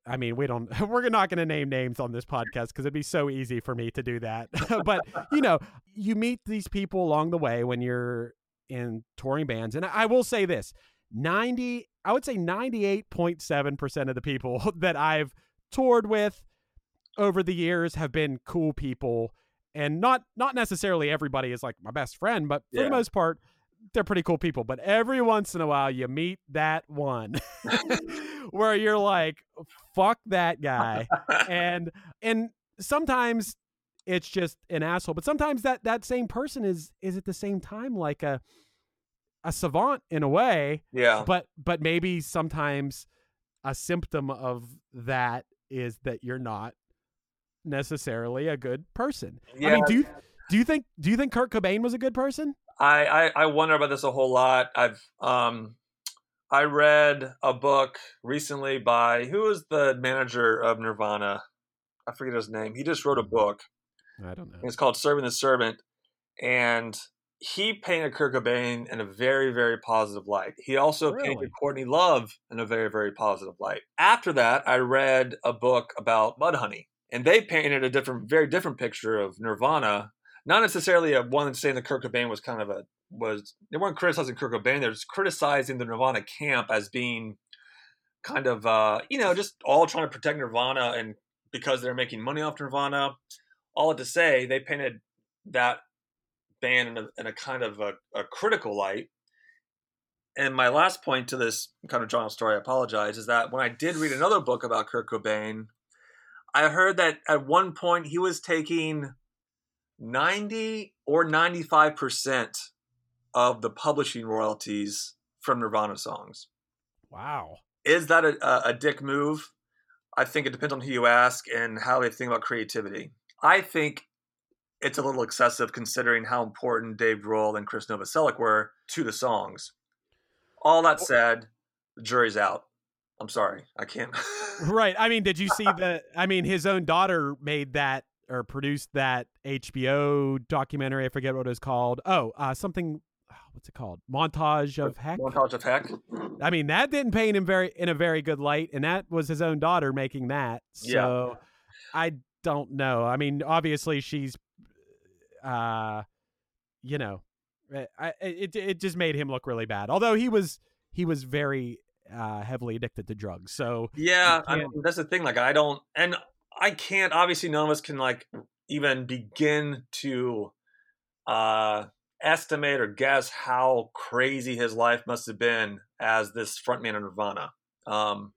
I mean, we don't <laughs> we're not going to name names on this podcast cuz it'd be so easy for me to do that. <laughs> but, you know, you meet these people along the way when you're in touring bands. And I, will say this, 90 I would say 98.7% of the people <laughs> that I've toured with over the years have been cool people and not not necessarily everybody is like my best friend, but for Yeah. the most part they're pretty cool people. But every once in a while you meet that one <laughs> where you're like fuck that guy and and sometimes it's just an asshole, but sometimes that that same person is is at the same time like a a savant in a way Yeah. but but maybe sometimes a symptom of that is that you're not necessarily a good person. I mean, Yeah. do you do you think do you think Kurt Cobain was a good person? I, I I wonder about this a whole lot. I've um I read a book recently by who was the manager of Nirvana? I forget his name. He just wrote a book. I don't know. It's called Serving the Servant, and he painted Kurt Cobain in a very, very positive light. He also Really? painted Courtney Love in a very, very positive light. After that, I read a book about Mudhoney, and they painted a different, very different picture of Nirvana. Not necessarily a one saying that Kurt Cobain was kind of a was they weren't criticizing Kurt Cobain, they're just criticizing the Nirvana camp as being kind of uh, you know, just all trying to protect Nirvana and because they're making money off Nirvana. All to say, they painted that band in a, in a kind of a, a critical light. And my last point to this kind of drama story, I apologize, is that when I did read another book about Kurt Cobain, I heard that at one point he was taking 90 or 95% of the publishing royalties from Nirvana songs. Wow. Is that a, a, a dick move? I think it depends on who you ask and how they think about creativity. I think it's a little excessive considering how important Dave Grohl and Krist Novoselic were to the songs. All that said, the jury's out. I'm sorry, I can't. <laughs> Right. I mean, did you see the? I mean, his own daughter made that or produced that HBO documentary. I forget what it was called. Oh, uh, something. What's it called? Montage of Heck. Montage of Heck. I mean, that didn't paint him very in a very good light, and that was his own daughter making that. So, I don't know. I mean, obviously she's, uh, you know, I, I- it it just made him look really bad. Although he was he was very uh, heavily addicted to drugs. So Yeah, I mean, that's the thing. Like, I don't, and I can't. Obviously, none of us can like even begin to uh estimate or guess how crazy his life must have been as this frontman of Nirvana. Um,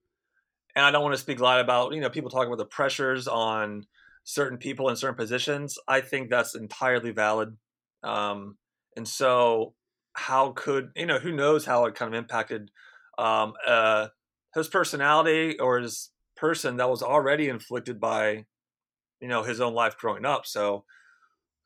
and I don't want to speak a lot about you know people talking about the pressures on certain people in certain positions. I think that's entirely valid. Um, and so, how could you know? Who knows how it kind of impacted um, uh, his personality or his person that was already inflicted by you know his own life growing up. So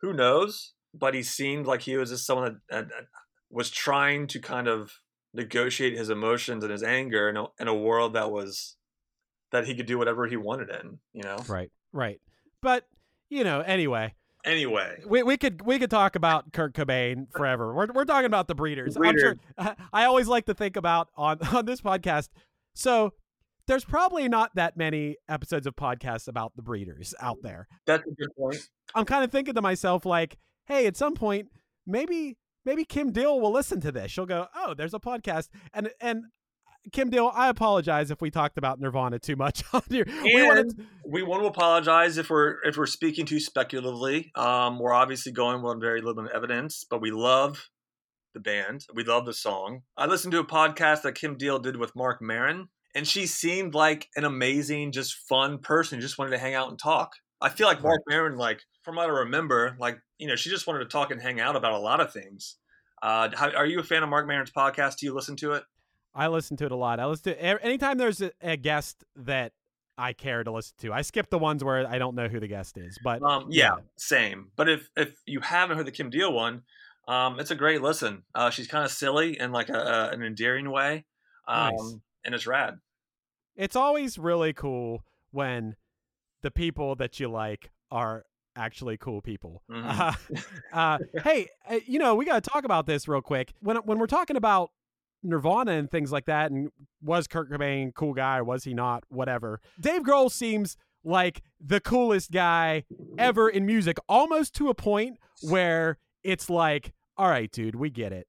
who knows? But he seemed like he was just someone that, that was trying to kind of negotiate his emotions and his anger in a, in a world that was that he could do whatever he wanted in. You know. right, right. But you know, anyway, Anyway, we we could we could talk about Kurt Cobain forever. We're we're talking about the Breeders. The I'm sure. Breeders. <laughs> I always like to think about on <laughs> on this podcast. So there's probably not that many episodes of podcasts about the Breeders out there. that's a good point. I'm kind of thinking to myself like, hey, at some point, maybe maybe Kim Deal will listen to this. She'll go, oh, there's a podcast, and and Kim Deal, I apologize if we talked about Nirvana too much <laughs> on here. We wanted And we want to apologize if we're if we're speaking too speculatively. Um, we're obviously going on very limited evidence, but we love the band. We love the song. I listened to a podcast that Kim Deal did with Marc Maron, and she seemed like an amazing, just fun person. Just wanted to hang out and talk. I feel like Marc Maron, like from what I remember, like you know, she just wanted to talk and hang out about a lot of things. Uh, how, are you a fan of Marc Maron's podcast? Do you listen to it? I listen to it a lot. I listen to anytime there's a, a guest that I care to listen to. I skip the ones where I don't know who the guest is, but Um, yeah, same. But if if you haven't heard the Kim Deal one, um, it's a great listen. Uh, she's kind of silly in like a, a an endearing way, um, Nice. and it's rad. it's always really cool when the people that you like are actually cool people. Mhm. Uh, <laughs> uh, hey, uh, you know, we got to talk about this real quick. When when we're talking about Nirvana and things like that, and was Kurt Cobain a cool guy was he not? Whatever. Dave Grohl seems like the coolest guy ever in music, almost to a point where it's like, all right, dude, we get it.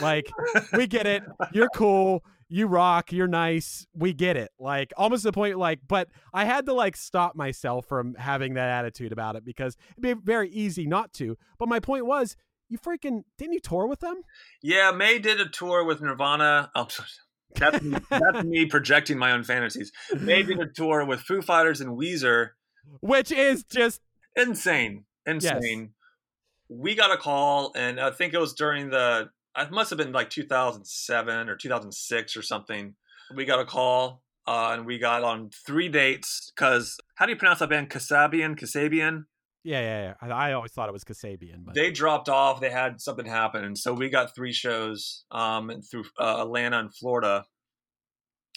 Like, we get it. You're cool. You rock. You're nice. We get it. Like, almost to the point, like, but I had to like stop myself from having that attitude about it because it'd be very easy not to. But my point was, you freaking didn't you tour with them? Yeah, Mae did a tour with Nirvana. Oh, <laughs> that's me, that's <laughs> me projecting my own fantasies. Mae did a tour with Foo Fighters and Weezer. Which is just insane, insane. We got a call, and I think it was during the. It must have been like 2007 or 2006 or something. We got a call, uh, and we got on three dates because how do you pronounce that band? Kasabian, Kasabian. Yeah, yeah, yeah. I, I always thought it was Kasabian, but They dropped off. They had something happen, and so we got three shows um, through uh, Atlanta and Florida,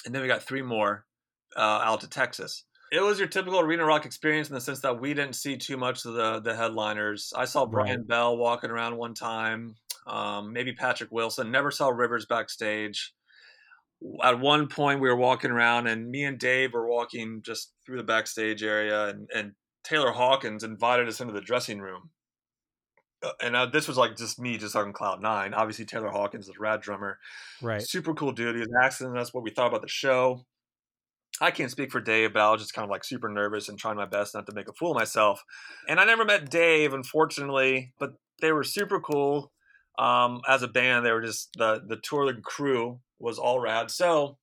and then we got three more uh, out to Texas. It was your typical arena rock experience in the sense that we didn't see too much of the the headliners. I saw Brian Right. Bell walking around one time, um, maybe Patrick Wilson. Never saw Rivers backstage. At one point, we were walking around, and me and Dave were walking just through the backstage area, and, and Taylor Hawkins invited us into the dressing room. Uh, And uh, this was like just me, just on cloud nine. Obviously, Taylor Hawkins is a rad drummer, right. super cool dude. He was asking us what we thought about the show. I can't speak for Dave, but I was just kind of like super nervous and trying my best not to make a fool of myself. And I never met Dave, unfortunately, but they were super cool. Um, as a band, they were just the the tour and crew was all rad. So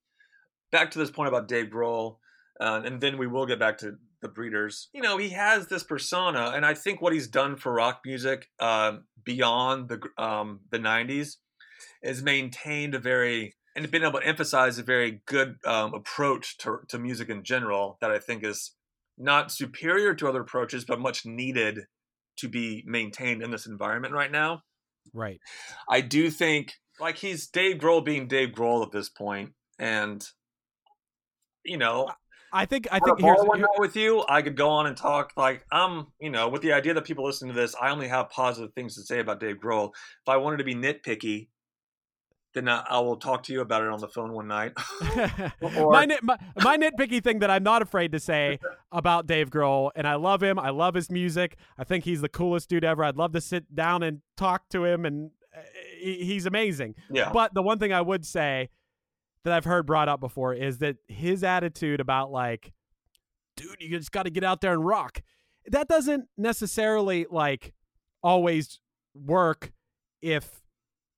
back to this point about Dave Grohl, uh, and then we will get back to the Breeders. You know, he has this persona, and I think what he's done for rock music um, beyond the um, the '90s is maintained a very and been able to emphasize a very good um, approach to, to music in general that I think is not superior to other approaches, but much needed to be maintained in this environment right now. Right. I do think like he's Dave Grohl being Dave Grohl at this point, and you know, I think I think here's one with you, I could go on and talk like I'm, you know, with the idea that people listen to this, I only have positive things to say about Dave Grohl. If I wanted to be nitpicky, then I, I will talk to you about it on the phone one night. <laughs> <laughs> Or- my, my my nitpicky thing that I'm not afraid to say <laughs> about Dave Grohl, and I love him. I love his music. I think he's the coolest dude ever. I'd love to sit down and talk to him, and eh, he- he's amazing. Yeah. But the one thing I would say that I've heard brought up before is that his attitude about like, dude, you just got to get out there and rock. That doesn't necessarily like always work if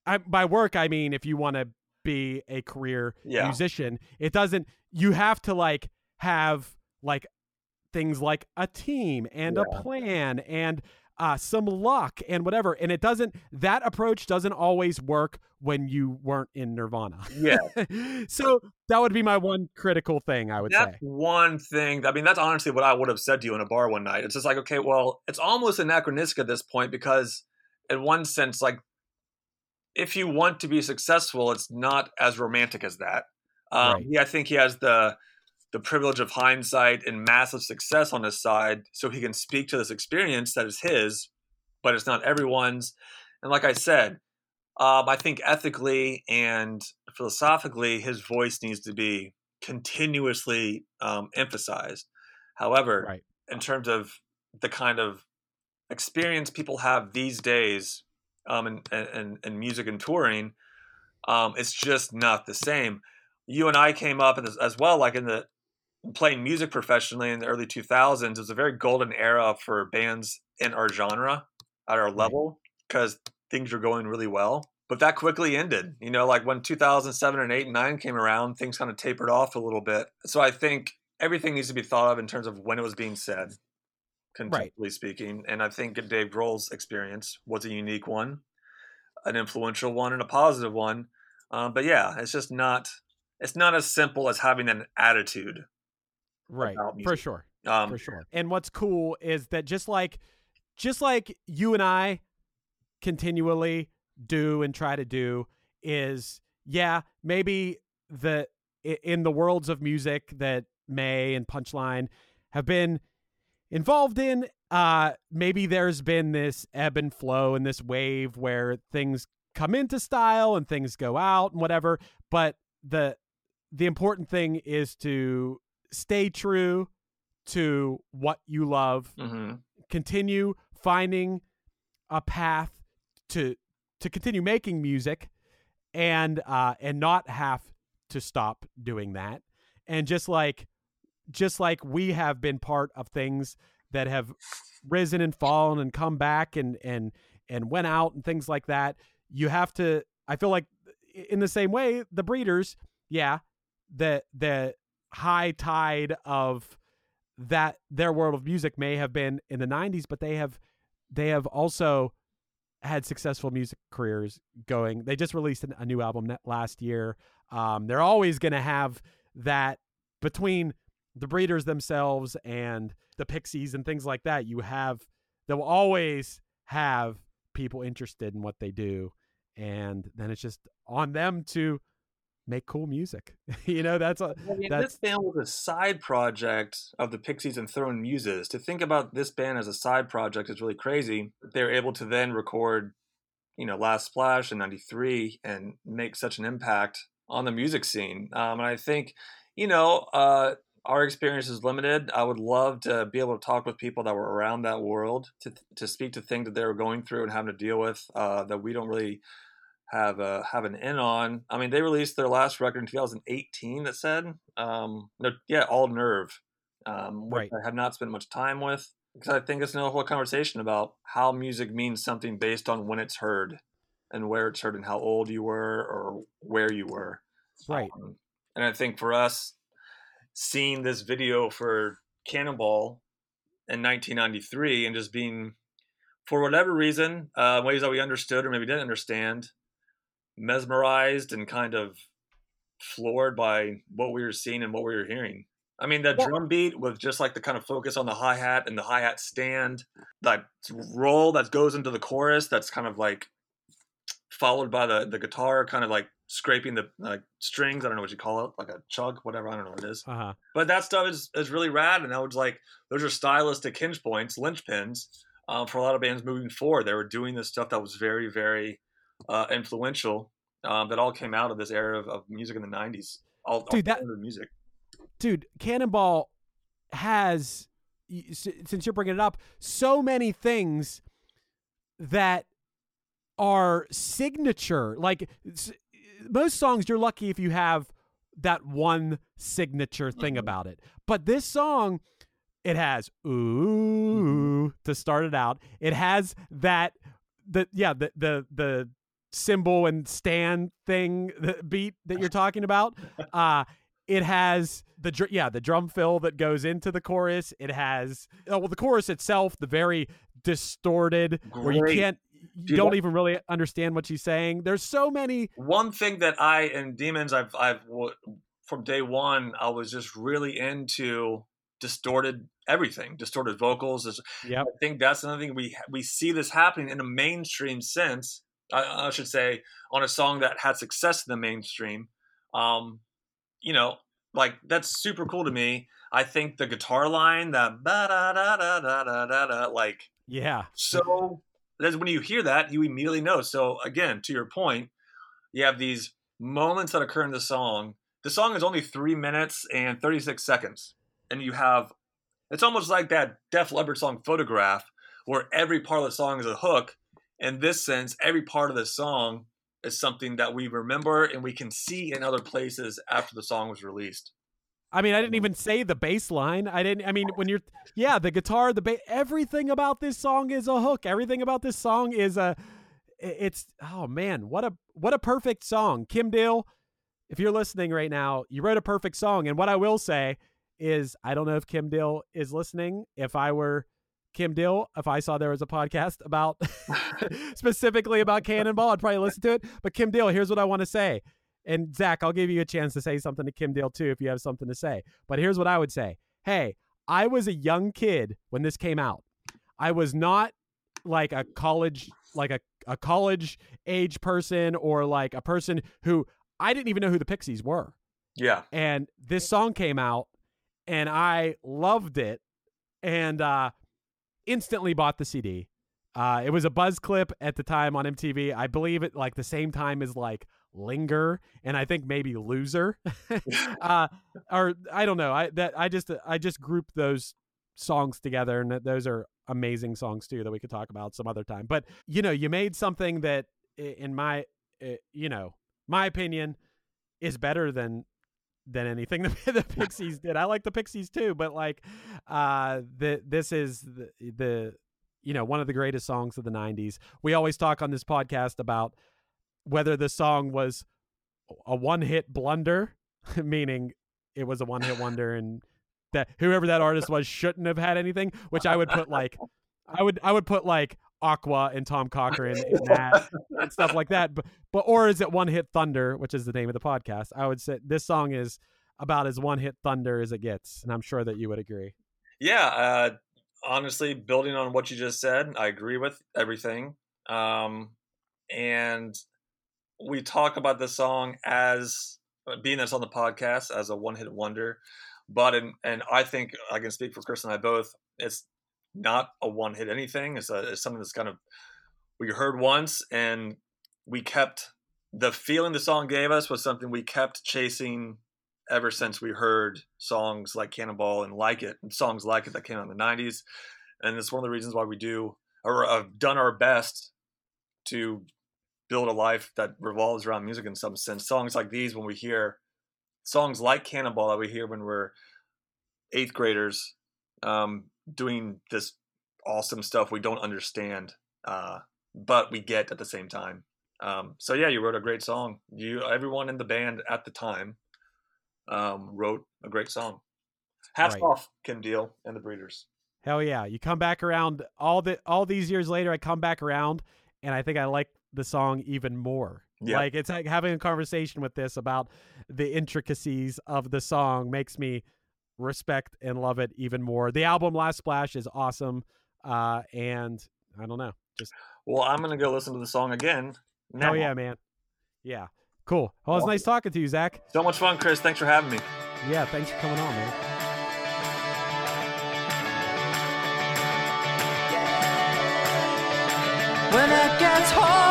I, by work I mean if you want to be a career Yeah. musician. It doesn't. You have to like have like things like a team and a plan and uh, some luck and whatever. And it doesn't. That approach doesn't always work when you weren't in Nirvana. Yeah. <laughs> so that would be my one critical thing. I would say. that's say. one thing. I mean, that's honestly what I would have said to you in a bar one night. It's just like, okay, well, it's almost anachronistic at this point because, in one sense, like, if you want to be successful, it's not as romantic as that. Um, Right. Yeah, I think he has the the privilege of hindsight and massive success on his side, so he can speak to this experience that is his, but it's not everyone's. And like I said, um, I think ethically and philosophically, his voice needs to be continuously um, emphasized. However, Right. in terms of the kind of experience people have these days um, in, in, in music and touring, um, it's just not the same. You and I came up as, as well, like in the playing music professionally in the early 2000s. It was a very golden era for bands in our genre at our level because things were going really well. But that quickly ended. You know, like when 2007 and 8 and 9 came around, things kind of tapered off a little bit. So I think everything needs to be thought of in terms of when it was being said, contextually speaking. And I think Dave Grohl's experience was a unique one, an influential one, and a positive one. Um, but yeah, it's just not. It's not as simple as having an attitude. Right. For sure. Um, for sure. And what's cool is that just like just like you and I continually do and try to do is yeah, maybe the in the worlds of music that Mae and Punchline have been involved in uh maybe there's been this ebb and flow and this wave where things come into style and things go out and whatever but the the important thing is to stay true to what you love mhm. continue finding a path to to continue making music and uh and not have to stop doing that and just like just like we have been part of things that have risen and fallen and come back and and and went out and things like that you have to i feel like in the same way the breeders yeah the the high tide of that their world of music may have been in the 90s but they have they have also had successful music careers going. They just released a new album last year. Um, they're always going to have that between the breeders themselves and the pixies and things like that. You have they'll always have people interested in what they do, and then it's just on them to make cool music. <laughs> you know, that's a I mean, that's this band was a side project of the Pixies and Throwing Muses. To think about this band as a side project is really crazy. They were able to then record, you know, Last Splash in '93 and make such an impact on the music scene. Um, and I think, you know, uh, our experience is limited. I would love to be able to talk with people that were around that world to to speak to things that they were going through and having to deal with uh, that we don't really have a have an in on. I mean, they released their last record in 2018. That said, um, no, yeah, All Nerve, um, which Right. I have not spent much time with because I think it's another whole conversation about how music means something based on when it's heard and where it's heard and how old you were or where you were. right. Um, and I think for us, seeing this video for Cannonball in 1993 and just being, for whatever reason, uh, ways that we understood or maybe didn't understand, mesmerized and kind of floored by what we were seeing and what we were hearing. I mean, that Well- drum beat with just like the kind of focus on the hi hat and the hi hat stand, that roll that goes into the chorus that's kind of like followed by the, the guitar kind of like scraping the like strings. I don't know what you call it, like a chug, whatever. I don't know what it is. Uh huh. But that stuff is, is really rad. And I was like, those are stylistic hinge points, linchpins um, for a lot of bands moving forward. They were doing this stuff that was very, very uh, influential um, that all came out of this era of, of music in the 90s. All, Dude, that- alternative music. dude, Cannonball has, since you're bringing it up, so many things that are signature. Like most songs, you're lucky if you have that one signature thing about it. But this song, it has ooh to start it out. It has that the yeah the the the cymbal and stand thing the beat that you're talking about. <laughs> Uh it has the dr- yeah the drum fill that goes into the chorus. It has oh well the chorus itself the very distorted where you can't you Dude, don't even really understand what she's saying. There's so many One thing that I and Demons, I've, I've, from day one, I was just really into distorted everything, distorted vocals. Yep. I think that's another thing we we see this happening in a mainstream sense. I, I should say on a song that had success in the mainstream. Um, you know, like that's super cool to me. I think the guitar line, that da da da da da da da, like yeah so that's when you hear that, you immediately know. So again, to your point, you have these moments that occur in the song. The song is only three minutes and 36 seconds. And you have it's almost like that Def Leppard song Photograph, where every part of the song is a hook. In this sense, every part of the song is something that we remember and we can see in other places after the song was released. I mean, I didn't mm-hmm. even say the bass line. I didn't. I mean, when you're, yeah, the guitar, the bass, everything about this song is a hook. Everything about this song is a, it's oh man, what a what a perfect song. Kim Deal, if you're listening right now, you wrote a perfect song. And what I will say is, I don't know if Kim Deal is listening. If I were Kim Deal, if I saw there was a podcast <laughs> about <laughs> <laughs> specifically about Cannonball, I'd probably listen to it. But Kim Deal, here's what I want to say. And Zach, I'll give you a chance to say something to Kim Deal too if you have something to say. But here's what I would say. Hey, I was a young kid when this came out. I was not like a college like a, a college age person or like a person who I didn't even know who the Pixies were. Yeah. And this song came out and I loved it and uh instantly bought the CD. Uh it was a buzz clip at the time on MTV. I believe it like the same time as like Linger and I think maybe Loser. <laughs> <laughs> uh or I don't know. I that I just I just grouped those songs together and those are amazing songs too that we could talk about some other time. But you know, you made something that in my you know, my opinion is better than than anything <laughs> the, the Pixies did. I like the Pixies too, but like uh the this is the, the you know, one of the greatest songs of the 90s. We always talk on this podcast about whether the song was a one-hit blunder, <laughs> meaning it was a one-hit wonder and that whoever that artist was shouldn't have had anything, which I would put like I would I would put like Aqua and Tom Cochrane in that and stuff like that. But but or is it one hit thunder, which is the name of the podcast? I would say this song is about as one hit thunder as it gets, and I'm sure that you would agree. Yeah, uh, honestly, building on what you just said, I agree with everything. Um, and we talk about the song as uh, being that's on the podcast as a one hit wonder. But and and I think I can speak for Chris and I both. It's not a one hit anything. It's, a, it's something that's kind of we heard once and we kept the feeling the song gave us was something we kept chasing ever since we heard songs like Cannonball and Like It, and songs like it that came out in the 90s. And it's one of the reasons why we do, or have done our best to build a life that revolves around music in some sense. Songs like these, when we hear songs like Cannonball that we hear when we're eighth graders um, doing this awesome stuff we don't understand, uh, but we get at the same time. Um, so yeah, you wrote a great song. You, everyone in the band at the time, um, wrote a great song. Hats Right. off, Kim Deal and the Breeders. Hell yeah! You come back around all the all these years later. I come back around, and I think I like the song even more. Yeah. Like it's like having a conversation with this about the intricacies of the song makes me respect and love it even more. The album Last Splash is awesome, uh, and I don't know, just Well, I'm gonna go listen to the song again. Now. hell yeah, man. Yeah, cool. Well, it's nice talking to you, Zach. So much fun, Chris. Thanks for having me. Yeah, thanks for coming on, man. When it gets hard,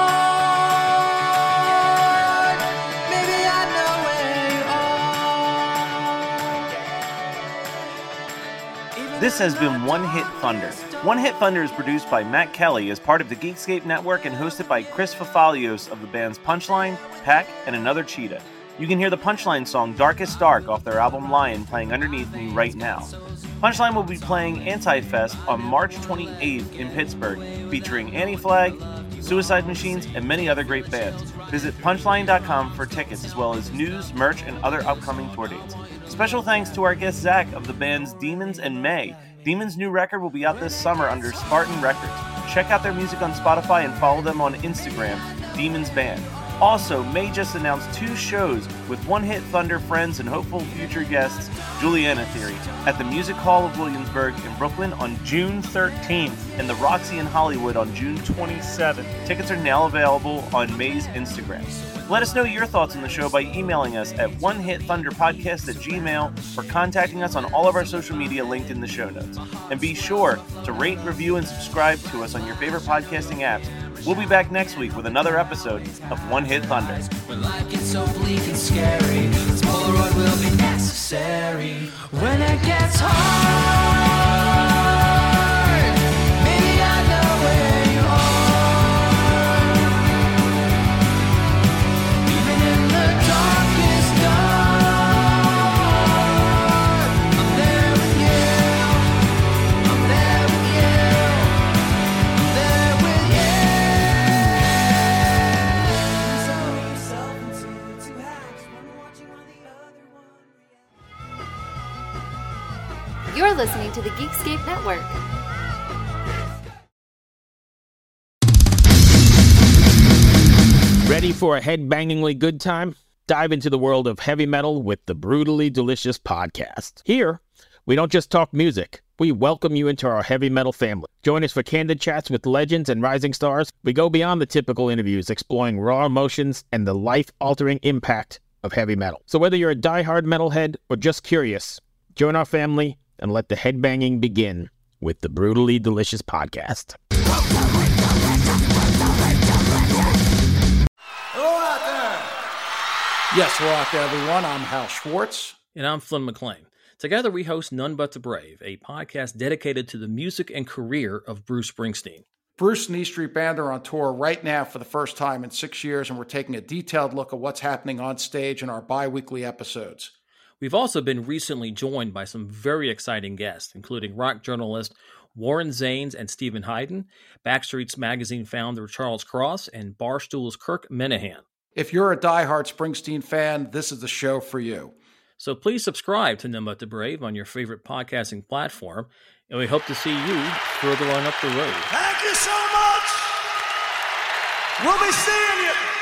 This has been One Hit Thunder. One Hit Thunder is produced by Matt Kelly as part of the Geekscape Network and hosted by Chris Fafalios of the bands Punchline, Pack, and Another Cheetah. You can hear the Punchline song Darkest Dark off their album Lion playing underneath me right now. Punchline will be playing Anti-Fest on March 28th in Pittsburgh, featuring Anti-Flag, Suicide Machines, and many other great bands. Visit punchline.com for tickets as well as news, merch, and other upcoming tour dates. Special thanks to our guest Zach of the bands Demons and Mae. Demons' new record will be out this summer under Spartan Records. Check out their music on Spotify and follow them on Instagram, Demons Band. Also, Mae just announced two shows with One Hit Thunder friends and hopeful future guests, Juliana Theory, at the Music Hall of Williamsburg in Brooklyn on June 13th and the Roxy in Hollywood on June 27th. Tickets are now available on Mae's Instagram. Let us know your thoughts on the show by emailing us at onehitthunderpodcast at gmail or contacting us on all of our social media linked in the show notes. And be sure to rate, review, and subscribe to us on your favorite podcasting apps. We'll be back next week with another episode of One Hit Thunder. When life gets so bleak and scary, this Polaroid will be necessary. When it gets hard, the Geekscape Network. Ready for a head-bangingly good time? Dive into the world of heavy metal with the Brutally Delicious podcast. Here, we don't just talk music. We welcome you into our heavy metal family. Join us for candid chats with legends and rising stars. We go beyond the typical interviews, exploring raw emotions and the life-altering impact of heavy metal. So whether you're a die-hard metalhead or just curious, join our family and let the headbanging begin with the Brutally Delicious podcast. Hello out there. Yes, hello out there, everyone. I'm Hal Schwartz. And I'm Flynn McLean. Together, we host None But the Brave, a podcast dedicated to the music and career of Bruce Springsteen. Bruce and E Street Band are on tour right now for the first time in six years, and we're taking a detailed look at what's happening on stage in our bi weekly episodes. We've also been recently joined by some very exciting guests, including rock journalist Warren Zanes and Steven Hyden, Backstreets Magazine founder Charles Cross, and Barstool's Kirk Minihane. If you're a diehard Springsteen fan, this is the show for you. So please subscribe to None But the Brave on your favorite podcasting platform, and we hope to see you further on up the road. Thank you so much. We'll be seeing you.